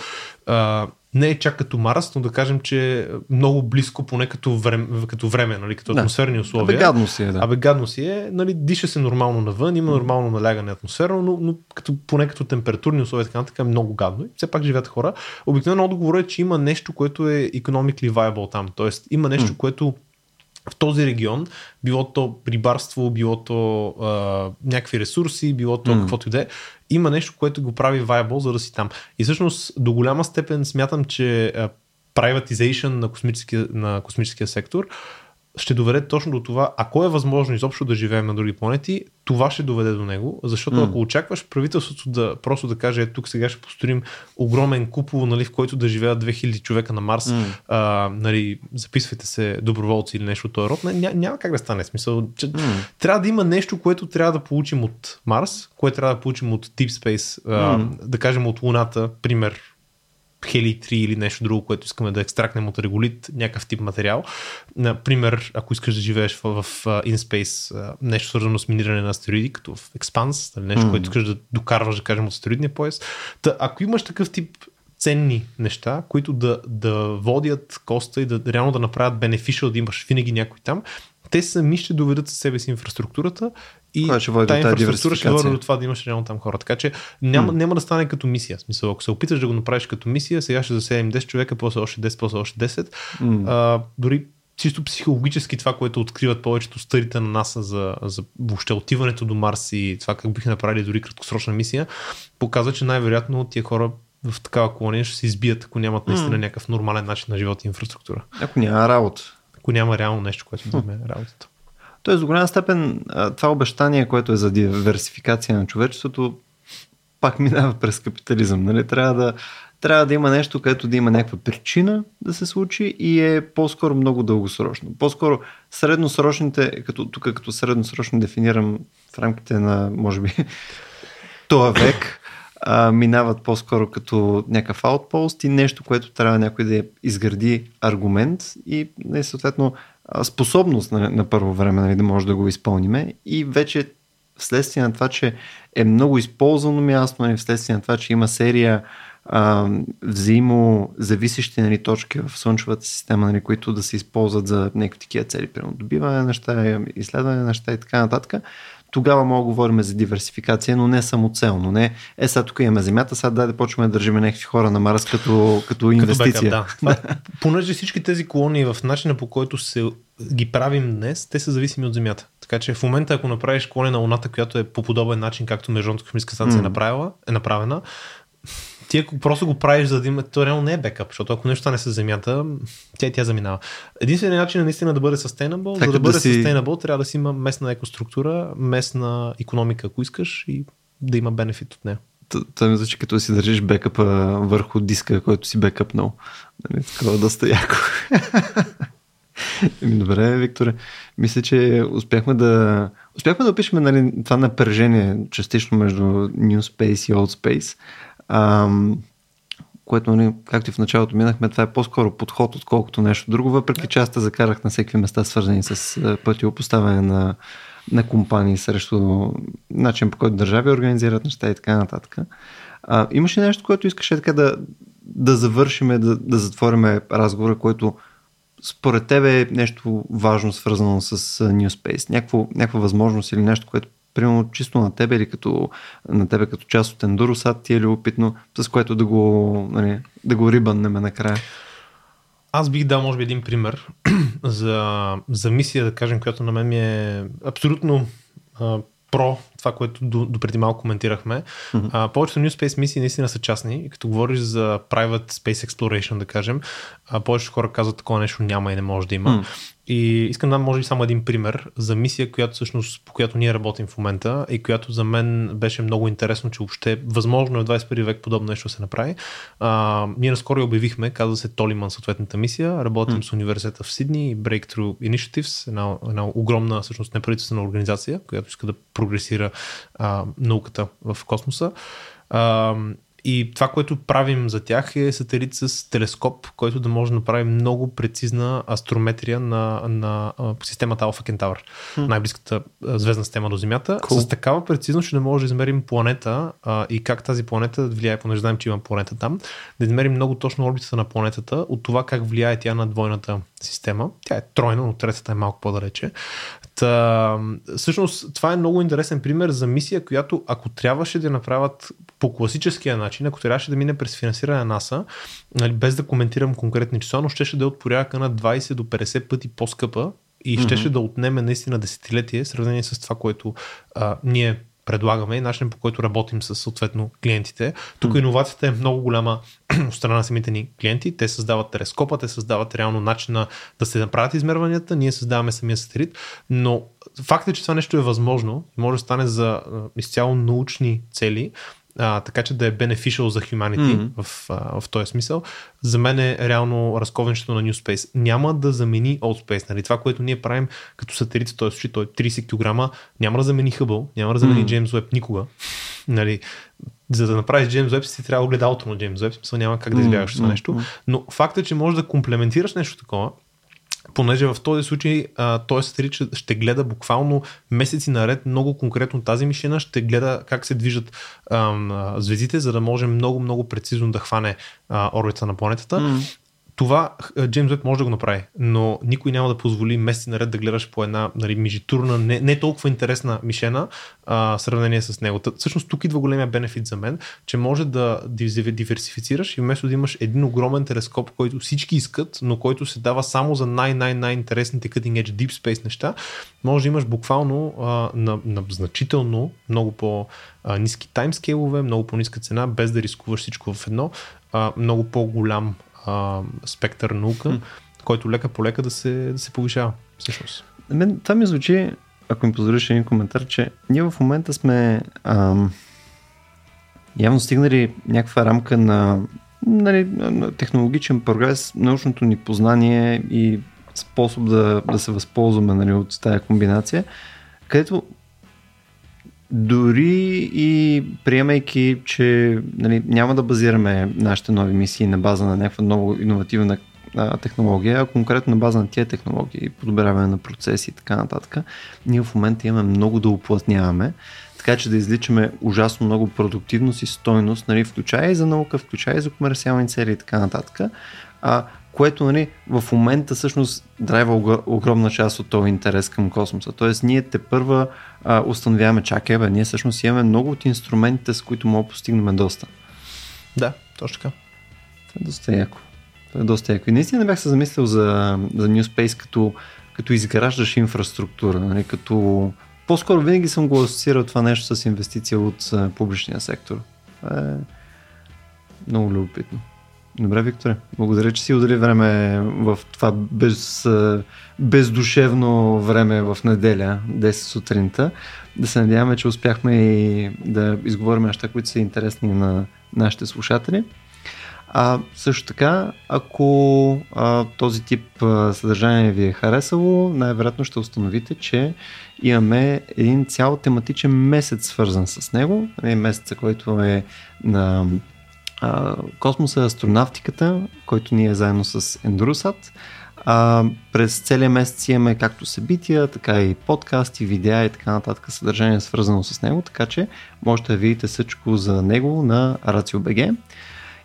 а, не е чак като Марс, но да кажем, че е много близко, поне като време, като, време, нали, като атмосферни условия. Абе гадно си е, да. Абе гадно си е, нали, диша се нормално навън, има нормално налягане атмосферно, но, но като, поне като температурни условия, така, така е много гадно. И все пак живеят хора. Обикновено отговорът е, че има нещо, което е economically viable там. Тоест има нещо, което в този регион, било то рибарство, било то а, някакви ресурси, било то mm. каквото и да е, има нещо, което го прави viable, за да си там. И всъщност до голяма степен смятам, че privatization на космическия, на космическия сектор ще доведе точно до това, ако е възможно изобщо да живеем на други планети, това ще доведе до него, защото mm. ако очакваш правителството да просто да каже, е, тук сега ще построим огромен купол, нали, в който да живеят 2000 човека на Марс, mm. а, нали, записвайте се доброволци или нещо от този род, ня, няма как да стане смисъл. Че, mm. Трябва да има нещо, което трябва да получим от Марс, което трябва да получим от Deep Space, а, mm. да кажем от Луната, пример Хели 3 или нещо друго, което искаме да екстракнем от реголит, някакъв тип материал. Например, ако искаш да живееш в, в InSpace, нещо свързано с миниране на астероиди, като в Expanse, нали, нещо, mm. което искаш да докарваш, да кажем, от астероидния пояс. Та, ако имаш такъв тип ценни неща, които да, да водят коста и да реално да направят бенефишъл, да имаш винаги някой там, те сами ще доведат със себе си инфраструктурата и тази инфраструктура ще води до това да имаш реално там хора. Така че няма, mm. няма да стане като мисия. Смисъл, ако се опиташ да го направиш като мисия, сега ще заседем 10 човека, после още 10, после още 10. Mm. А, дори чисто психологически това, което откриват повечето старите на НАСА за, за въобще отиването до Марс и това как биха направили дори краткосрочна мисия, показва, че най-вероятно тия хора в такава колония ще се избият, ако нямат наистина mm. някакъв нормален начин на живот и инфраструктура. Ако няма работа ако няма реално нещо, което да ме работата. Тоест, до голяма степен това обещание, което е за диверсификация на човечеството, пак минава през капитализъм. Нали? Трябва, да, трябва да има нещо, което да има някаква причина да се случи и е по-скоро много дългосрочно. По-скоро средносрочните, като, тук като средносрочно дефинирам в рамките на, може би, *laughs* този век, а, минават по-скоро като някакъв аутпост и нещо, което трябва някой да изгради аргумент и не, съответно способност на, на първо време нали, да може да го изпълниме. И вече вследствие на това, че е много използвано място, нали, вследствие на това, че има серия а, взаимозависещи нали, точки в Слънчевата система, нали, които да се използват за някакви такива цели, примерно добиване на неща, изследване на неща и така нататък тогава мога да говорим за диверсификация, но не самоцелно. Не, е, сега тук имаме земята, сега дай да почваме да държим някакви хора на Марс като, като инвестиция. Като бекъп, да. *laughs* понеже всички тези колонии в начина по който се ги правим днес, те са зависими от земята. Така че в момента, ако направиш колония на Луната, която е по подобен начин, както Международната космическа станция mm. е, направила, е направена, ти ако просто го правиш, за да има, то реално не е бекъп, защото ако нещо стане с земята, тя тя заминава. Единственият начин е наистина да бъде sustainable, така за да, да бъде си... sustainable, трябва да си има местна екоструктура, местна економика, ако искаш и да има бенефит от нея. Това ми звучи като си държиш бекъпа върху диска, който си бекъпнал. Нали, такова доста яко. *laughs* Еми, добре, Викторе. Мисля, че успяхме да, успяхме да опишем нали, това напрежение частично между New Space и Old Space. Ам, което, нали, както и в началото минахме, това е по-скоро подход, отколкото нещо друго, въпреки че аз те закарах на всеки места, свързани с пътиопоставяне на, на компании срещу начин по който държави организират неща и така нататък. А, имаше нещо, което искаше така да, да завършиме, да, да затвориме разговора, което според тебе нещо важно свързано с New Space? Някакво, някаква възможност или нещо, което примерно чисто на тебе или като, на тебе като част от Endurosat ти е любопитно, с което да го, нали, да го рибаннем накрая? Аз бих дал, може би, един пример *clears throat* за, за мисия, да кажем, която на мен ми е абсолютно а, про това, което до, до преди малко коментирахме. Mm-hmm. А, повечето New Space мисии наистина са частни. И като говориш за Private Space Exploration, да кажем, а, повечето хора казват такова нещо няма и не може да има. Mm-hmm. И искам да може би само един пример за мисия, която всъщност, по която ние работим в момента и която за мен беше много интересно, че въобще възможно е в 21 век подобно нещо се направи. А, ние наскоро я обявихме, казва се Толиман съответната мисия. Работим mm. с университета в Сидни и Breakthrough Initiatives, една, една огромна всъщност неправителствена организация, която иска да прогресира а, науката в космоса. А, и това, което правим за тях е сателит с телескоп, който да може да направи много прецизна астрометрия на, на, на системата Alpha Centaur, hmm. най-близката звездна система до Земята. Cool. С такава прецизност ще не може да измерим планета а, и как тази планета влияе, понеже знаем, че има планета там, да измерим много точно орбитата на планетата, от това как влияе тя на двойната система. Тя е тройна, но третата е малко по-далече. Та, всъщност, това е много интересен пример за мисия, която ако трябваше да направят по класическия начин, ако трябваше да мине през финансиране на НАСА, нали, без да коментирам конкретни числа, но щеше да е от порядъка на 20 до 50 пъти по-скъпа и mm-hmm. щеше да отнеме наистина десетилетие сравнение с това, което а, ние предлагаме и начин по който работим с съответно клиентите. Тук mm. иновацията е много голяма *clears throat* от страна на самите ни клиенти. Те създават телескопа, те създават реално начина да се направят измерванията, ние създаваме самия сателит, но факт е, че това нещо е възможно, може да стане за изцяло научни цели, а, така че да е beneficial за humanity mm-hmm. в, а, в този смисъл. За мен е реално разковенчето на New Space. Няма да замени Old Space. Нали? Това, което ние правим като сателит, т.е. че той е 30 кг, няма да замени Hubble, няма да замени mm-hmm. James Webb никога. Нали? за да направиш James Webb си трябва огледалото на James Webb, смисъл няма как да избягаш mm-hmm. това нещо. Но факт е, че можеш да комплементираш нещо такова понеже в този случай той сателит ще, гледа буквално месеци наред много конкретно тази мишена, ще гледа как се движат а, звездите, за да може много, много прецизно да хване а, орбита на планетата. Mm това Джеймс Веб може да го направи, но никой няма да позволи месеци наред да гледаш по една нали, мижитурна, не, не толкова интересна мишена а, в сравнение с него. Та, всъщност тук идва големия бенефит за мен, че може да диверсифицираш и вместо да имаш един огромен телескоп, който всички искат, но който се дава само за най-най-най-интересните cutting edge deep space неща, може да имаш буквално а, на, на значително много по ниски таймскейлове, много по-ниска цена, без да рискуваш всичко в едно, а, много по-голям а, спектър наука, който лека по лека да се, да се повишава. Всъщност. Мен, това ми звучи, ако ми позволиш един коментар, че ние в момента сме ам, явно стигнали някаква рамка на, нали, на технологичен прогрес, научното ни познание и способ да, да се възползваме нали, от тази комбинация, където дори и приемайки, че нали, няма да базираме нашите нови мисии на база на някаква много иновативна а, технология, а конкретно на база на тия технологии, подобряване на процеси и така нататък, ние в момента имаме много да уплътняваме, така че да изличаме ужасно много продуктивност и стойност, нали, включая и за наука, включая и за комерциални цели и така нататък. А, което нали, в момента всъщност драйва огромна част от този интерес към космоса. Тоест ние те първа а, установяваме, чакай бе, ние всъщност имаме много от инструментите, с които мога да постигнем доста. Да, точно така. Това е доста яко. Това е доста яко. И наистина не бях се замислил за, за New Space като, като изграждаш инфраструктура, нали, като по-скоро винаги съм го асоциирал това нещо с инвестиция от публичния сектор. Това е много любопитно. Добре, Викторе. Благодаря, че си отдели време в това без, бездушевно време в неделя, 10 сутринта. Да се надяваме, че успяхме и да изговорим неща, които са интересни на нашите слушатели. А също така, ако а, този тип а, съдържание ви е харесало, най-вероятно ще установите, че имаме един цял тематичен месец свързан с него. Месеца, който е на космоса, астронавтиката, който ние е заедно с Endurosat. А, през целия месец имаме както събития, така и подкасти, видеа и така нататък съдържание свързано с него, така че можете да видите всичко за него на RACIO.BG.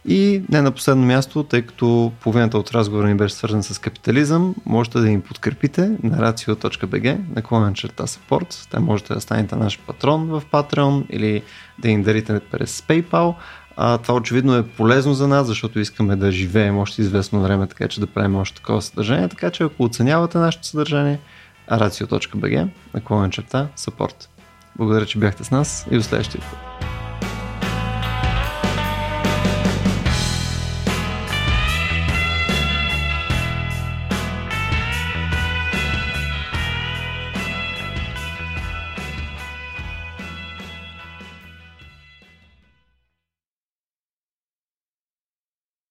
И не на последно място, тъй като половината от разговора ни беше свързан с капитализъм, можете да ни подкрепите на racio.bg, наклонен черта support. Там можете да станете наш патрон в Patreon или да ни дарите през PayPal. А, това очевидно е полезно за нас, защото искаме да живеем още известно време, така че да правим още такова съдържание. Така че ако оценявате нашето съдържание, racio.bg, наклонен черта support. Благодаря, че бяхте с нас и до следващия път.